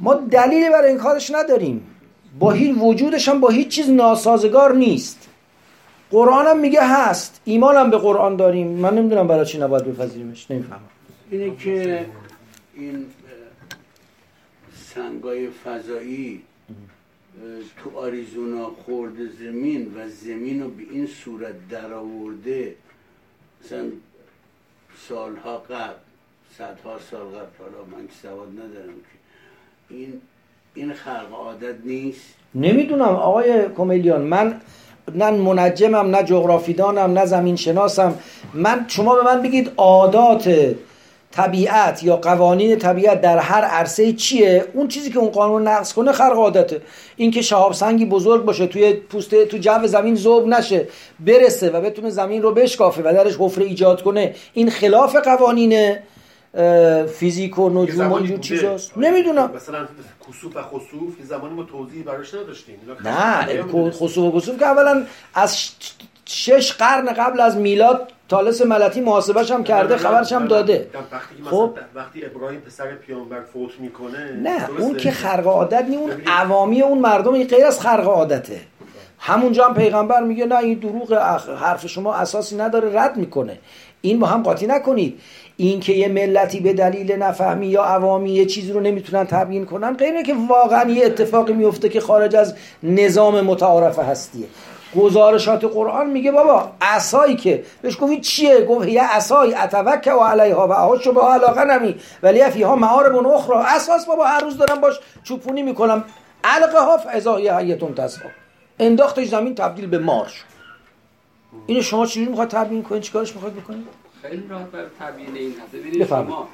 ما دلیلی برای این کارش نداریم. با هیچ وجودش هم با هیچ چیز ناسازگار نیست. قرآن هم میگه هست. ایمان هم به قرآن داریم. من نمی‌دونم برای چی نباید بپذیریمش. نمی‌فهمم. اینه که این سنگای فضایی تو آریزونا خورده زمین و زمین رو به این صورت درآورده مثلا سالها قبل صدها سال قبل حالا من سواد ندارم که این این خلق عادت نیست؟ نمی‌دونم آقای کمیلیان من نه منجمم نه جغرافیدانم نه زمین شناسم من شما به من بگید عادات طبیعت یا قوانین طبیعت در هر عرصه چیه؟ اون چیزی که اون قانون نقض کنه خرق عادته. اینکه شهاب سنگی بزرگ باشه توی پوست تو جو زمین ذوب نشه برسه و بتونه زمین رو بشکافه و درش حفره ایجاد کنه این خلاف قوانین فیزیک و نجوم و اینجور چیزاست. نمی‌دونم. مثلا کسوف و خسوف یه زمانی ما توضیحی براش نداشتیم. نه خسوف و کسوف که اولا از شش قرن قبل از میلاد تالس ملتی محاسبش هم کرده خبرش هم داده. خب؟ وقتی ابراهیم پسر پیامبر فوت می‌کنه نه اون که خرق عادت نی اون عوامی اون مردم این غیر از خرق عادته. همونجا هم پیغمبر میگه نه این دروغ حرف شما اساسی نداره رد می‌کنه. این با هم قاطی نکنید. این که یه ملتی به دلیل نفهمی یا عوامی یه چیزی رو نمی‌تونن تبیین کنن غیره که واقعا یه اتفاقی میفته که خارج از نظام متعارف هستیه. گزارشات قرآن میگه بابا عصایی که بهش گفتی چیه؟ گفت یه عصای اتوکه و علیها و احاش به علاقه نمی ولی فیها معارب اخرى اساس بابا هر روز دارم باش چوپونی می‌کنم. علقه ها فضایی حیتون تسا انداختش زمین تبدیل به مارش. اینو شما چجوری می‌خواد تبیین کنید؟ چیکارش می‌خواد بکنید؟ خیلی راحت بر تبیین این هست. ببینید شما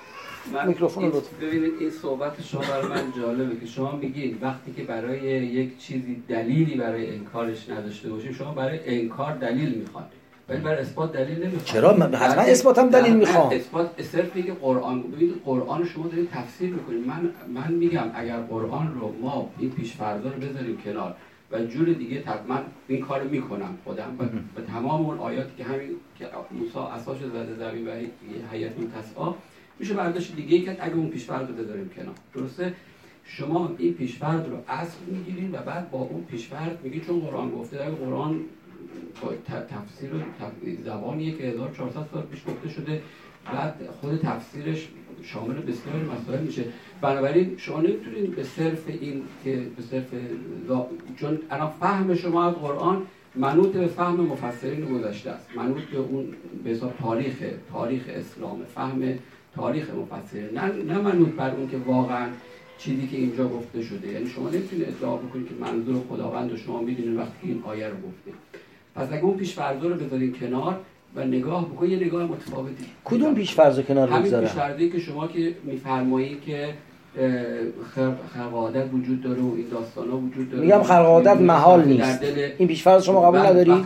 میکروفون رو ببینید این صحبت شما برای من جالبه که شما میگید وقتی که برای یک چیزی دلیلی برای انکارش نداشته باشیم شما برای انکار دلیل می‌خواد. ولی برای اثبات دلیل نمی‌خواد. چرا؟ من حتما اثبات هم دلیل می‌خوام. اثبات صرف میگه قرآن ببینید قرآن شما دارید تفسیر می‌کنید. من من میگم اگر قرآن رو ما این پیش فرضا رو بذاریم کنار و جور دیگه من این کارو می‌کنم خودم و, تمام اون آیاتی که همین که موسی اساس زده زمین و هیئت تسعا میشه برداشت دیگه ای که اگه اون پیشفرض رو بذاریم کنار. درسته؟ شما این پیشفرض رو اصل می‌گیرین و بعد با اون پیشفرض میگی چون قرآن گفته در قرآن تفسیر زبانیه که 1400 سال پیش گفته شده بعد خود تفسیرش شامل بسیار مسائل میشه. بنابراین شما نمی‌تونید به صرف این که به صرف چون الان فهم شما از قرآن منوط به فهم مفسرین گذشته است. منوط به اون به تاریخ تاریخ اسلام فهم تاریخ مفسرین. نه نه منوط بر اون که واقعا چیزی که اینجا گفته شده. یعنی شما نمی‌تونید ادعا بکنید که منظور خداوند و شما می‌دونید وقتی این آیه رو گفته پس اگه اون پیش رو بذارین کنار و نگاه بکنید یه نگاه متفاوتی. کدوم پیش فرض کنار بگذارم؟ همین پیش که شما که میفرمایید که خرق وجود داره و این داستان ها وجود داره. میگم خرق محال نیست. این پیشفرض شما قبول نداری؟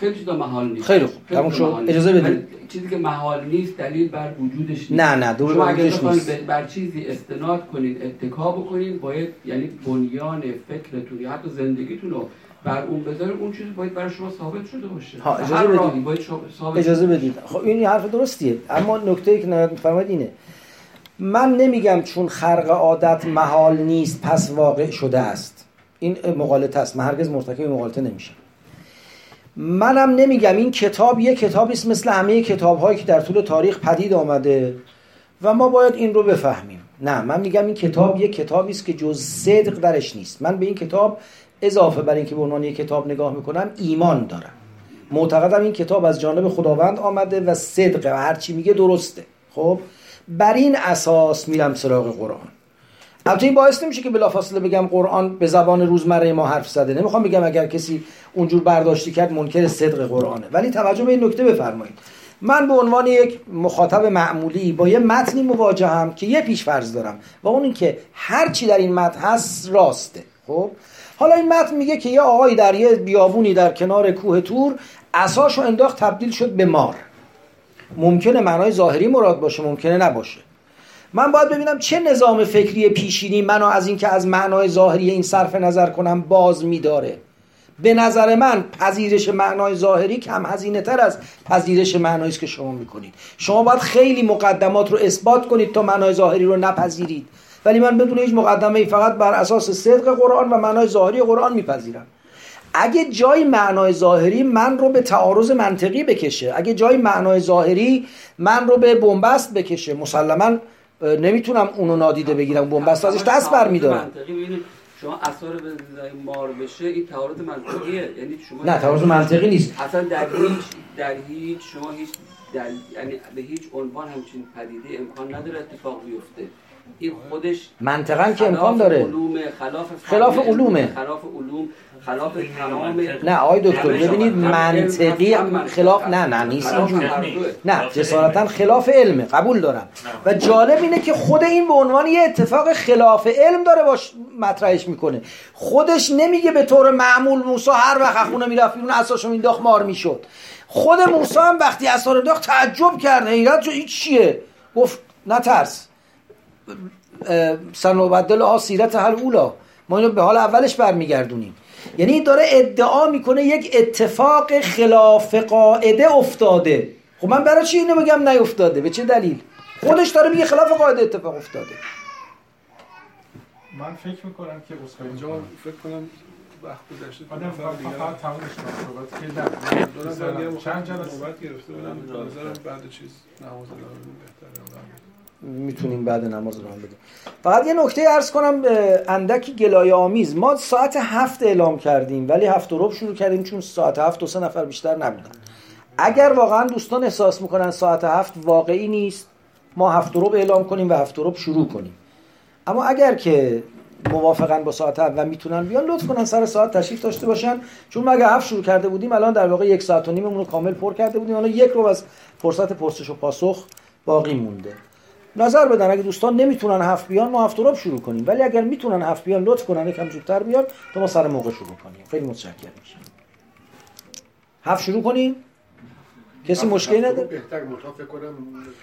خیلی چیزا محال نیست. خیلی خوب. تموم شد. اجازه بدید چیزی که محال نیست دلیل بر وجودش نیست. نه نه دور شما اگر نیست. بر چیزی استناد کنید اتکا بکنید باید یعنی بنیان فکرتون یا حتی زندگیتون رو بر اون بذاره اون چیز باید برای شما ثابت شده باشه. ها اجازه بدید باید اجازه بدید خب این حرف درستیه. اما نکته ای که فرمایید اینه. من نمیگم چون خرق عادت محال نیست پس واقع شده است. این مقالطه است. من هرگز مرتکب مقالطه نمیشم. منم نمیگم این کتاب یه کتابی است مثل همه کتاب هایی که در طول تاریخ پدید آمده و ما باید این رو بفهمیم. نه من میگم این کتاب یه کتابی است که جز صدق درش نیست. من به این کتاب اضافه بر اینکه به عنوان یک کتاب نگاه می‌کنم ایمان دارم. معتقدم این کتاب از جانب خداوند آمده و صدقه و هرچی میگه درسته. خب؟ بر این اساس میرم سراغ قرآن. البته این باعث نمیشه که بلافاصله بگم قرآن به زبان روزمره ما حرف زده. نمی‌خوام بگم اگر کسی اونجور برداشتی کرد منکر صدق قرآنه. ولی توجه به این نکته بفرمایید. من به عنوان یک مخاطب معمولی با یه متنی مواجهم که یه پیش فرض دارم و اون اینکه هر چی در این متن هست راسته. خب؟ حالا این متن میگه که یه آقایی در یه بیابونی در کنار کوه تور اساشو انداخت تبدیل شد به مار. ممکنه معنای ظاهری مراد باشه ممکنه نباشه. من باید ببینم چه نظام فکری پیشینی منو از اینکه از معنای ظاهری این صرف نظر کنم باز میداره. به نظر من پذیرش معنای ظاهری کم هزینه تر از پذیرش معنایی که شما می‌کنید. شما باید خیلی مقدمات رو اثبات کنید تا معنای ظاهری رو نپذیرید. ولی من بدون هیچ مقدمه ای فقط بر اساس صدق قرآن و معنای ظاهری قرآن میپذیرم. اگه جای معنای ظاهری من رو به تعارض منطقی بکشه اگه جای معنای ظاهری من رو به بنبست بکشه مسلما نمی‌تونم اونو نادیده بگیرم بنبست ازش دست برمیدارم. شما اثر به مار بشه این تعارض منطقیه. یعنی شما نه تعارض منطقی نیست. اصلا در هیچ در هیچ شما هیچ در یعنی به هیچ عنوان همچین پدیده امکان نداره اتفاق بیفته. این خودش منطقا که امکان داره. علوم خلاف خلاف علومه. خلاف علوم. خلاف تمام نه آقای دکتر ببینید منطقی خلاف نه نه نیست. نه جسارتا خلاف علمه قبول دارم. و جالب اینه که خود این به عنوان یه اتفاق خلاف علم داره باش مطرحش می‌کنه. خودش نمیگه به طور معمول موسی هر وقت خونه می‌رفت اون اساسو مینداخت مار می‌شد. خود موسی هم وقتی اسا رو انداخت تعجب کرد حیرت این چیه؟ گفت نترس. سنوبدل ها سیرت هر اولا. ما اینو به حال اولش برمیگردونیم. یعنی داره ادعا می‌کنه یک اتفاق خلاف قاعده افتاده. خب من برای چی اینو بگم نیفتاده؟ به چه دلیل؟ خودش داره میگه خلاف قاعده اتفاق افتاده. من فکر می‌کنم که اسکای اینجا فکر کنم وقت گذشته. آدم فقط تمامش کنم. که چند جلسه نوبت گرفته بودم. بعد چیز نماز بهتره. می‌تونیم بعد نماز رو هم بدیم. فقط یه نکته ارز کنم اندکی گلایه آمیز. ما ساعت هفت اعلام کردیم ولی هفت و رب شروع کردیم چون ساعت هفت و سه نفر بیشتر نبودن. اگر واقعا دوستان احساس می‌کنن ساعت هفت واقعی نیست ما هفت و رب اعلام کنیم و هفت و رب شروع کنیم. اما اگر که موافقن با ساعت هفت و می‌تونن بیان لطف کنن سر ساعت تشریف داشته باشن. چون ما اگر هفت شروع کرده بودیم الان در واقع یک ساعت و نیممون رو کامل پر کرده بودیم. الان یک رو از فرصت پرسش و پاسخ باقی مونده. نظر بدن. اگه دوستان نمی‌تونن هفت بیان ما هفت شروع کنیم. ولی اگر می‌تونن هفت بیان لطف کنن یکم زودتر بیان تا ما سر موقع شروع کنیم. خیلی متشکرم. میشم هفت شروع کنیم؟ کسی مشکلی نداره؟ بهتر فکر کنم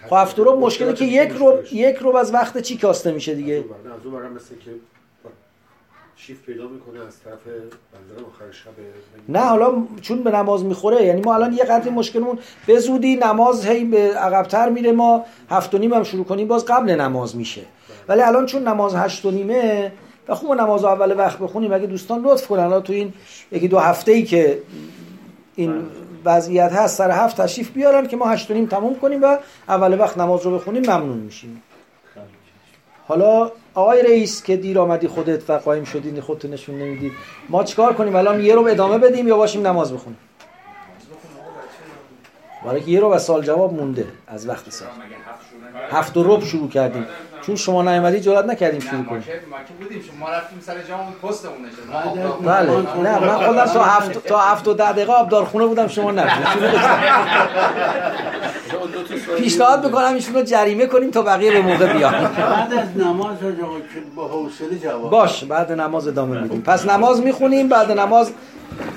خب هفت مشکلی که یک رو یک رو از وقت چی کاسته میشه دیگه؟ از اون مثل که شیف پیدا می‌کنه از طرف آخر شب. نه حالا چون به نماز می‌خوره یعنی ما الان یه قدری مشکلمون به زودی نماز هی به عقبتر میره ما هفت و نیم هم شروع کنیم باز قبل نماز میشه. ولی الان چون نماز هشت و نیمه و خوب نماز اول وقت بخونیم اگه دوستان لطف کنن تو این یکی دو هفته ای که این وضعیت هست سر هفت تشریف بیارن که ما هشت و نیم تموم کنیم و اول وقت نماز رو بخونیم ممنون میشیم. حالا آقای رئیس که دیر آمدی خودت و قایم شدید خودتو نشون نمی‌دید ما چیکار کنیم؟ الان یه رو ادامه بدیم یا باشیم نماز بخونیم؟ برای که یه رو و سال جواب مونده از وقت سال. هفت و رب شروع کردیم. چون شما نیومدی جرئت نکردیم شروع کنیم. بودیم شما رفتیم سر جامون پستمون بله. نه من خودم تا هفت تا هفت و ده دقیقه آبدارخونه بودم شما نه *laughs* *laughs* پیشنهاد می‌کنم ایشون رو جریمه کنیم تا بقیه به موقع بیان. بعد از نماز با حوصله جواب باش بعد نماز ادامه میدیم. پس نماز می‌خونیم بعد نماز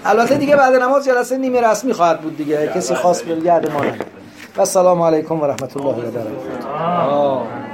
البته دیگه بعد نماز جلسه نیمه رسمی خواهد بود دیگه. کسی خاص بگرد ما نه و السلام علیکم و رحمت الله و برکاته.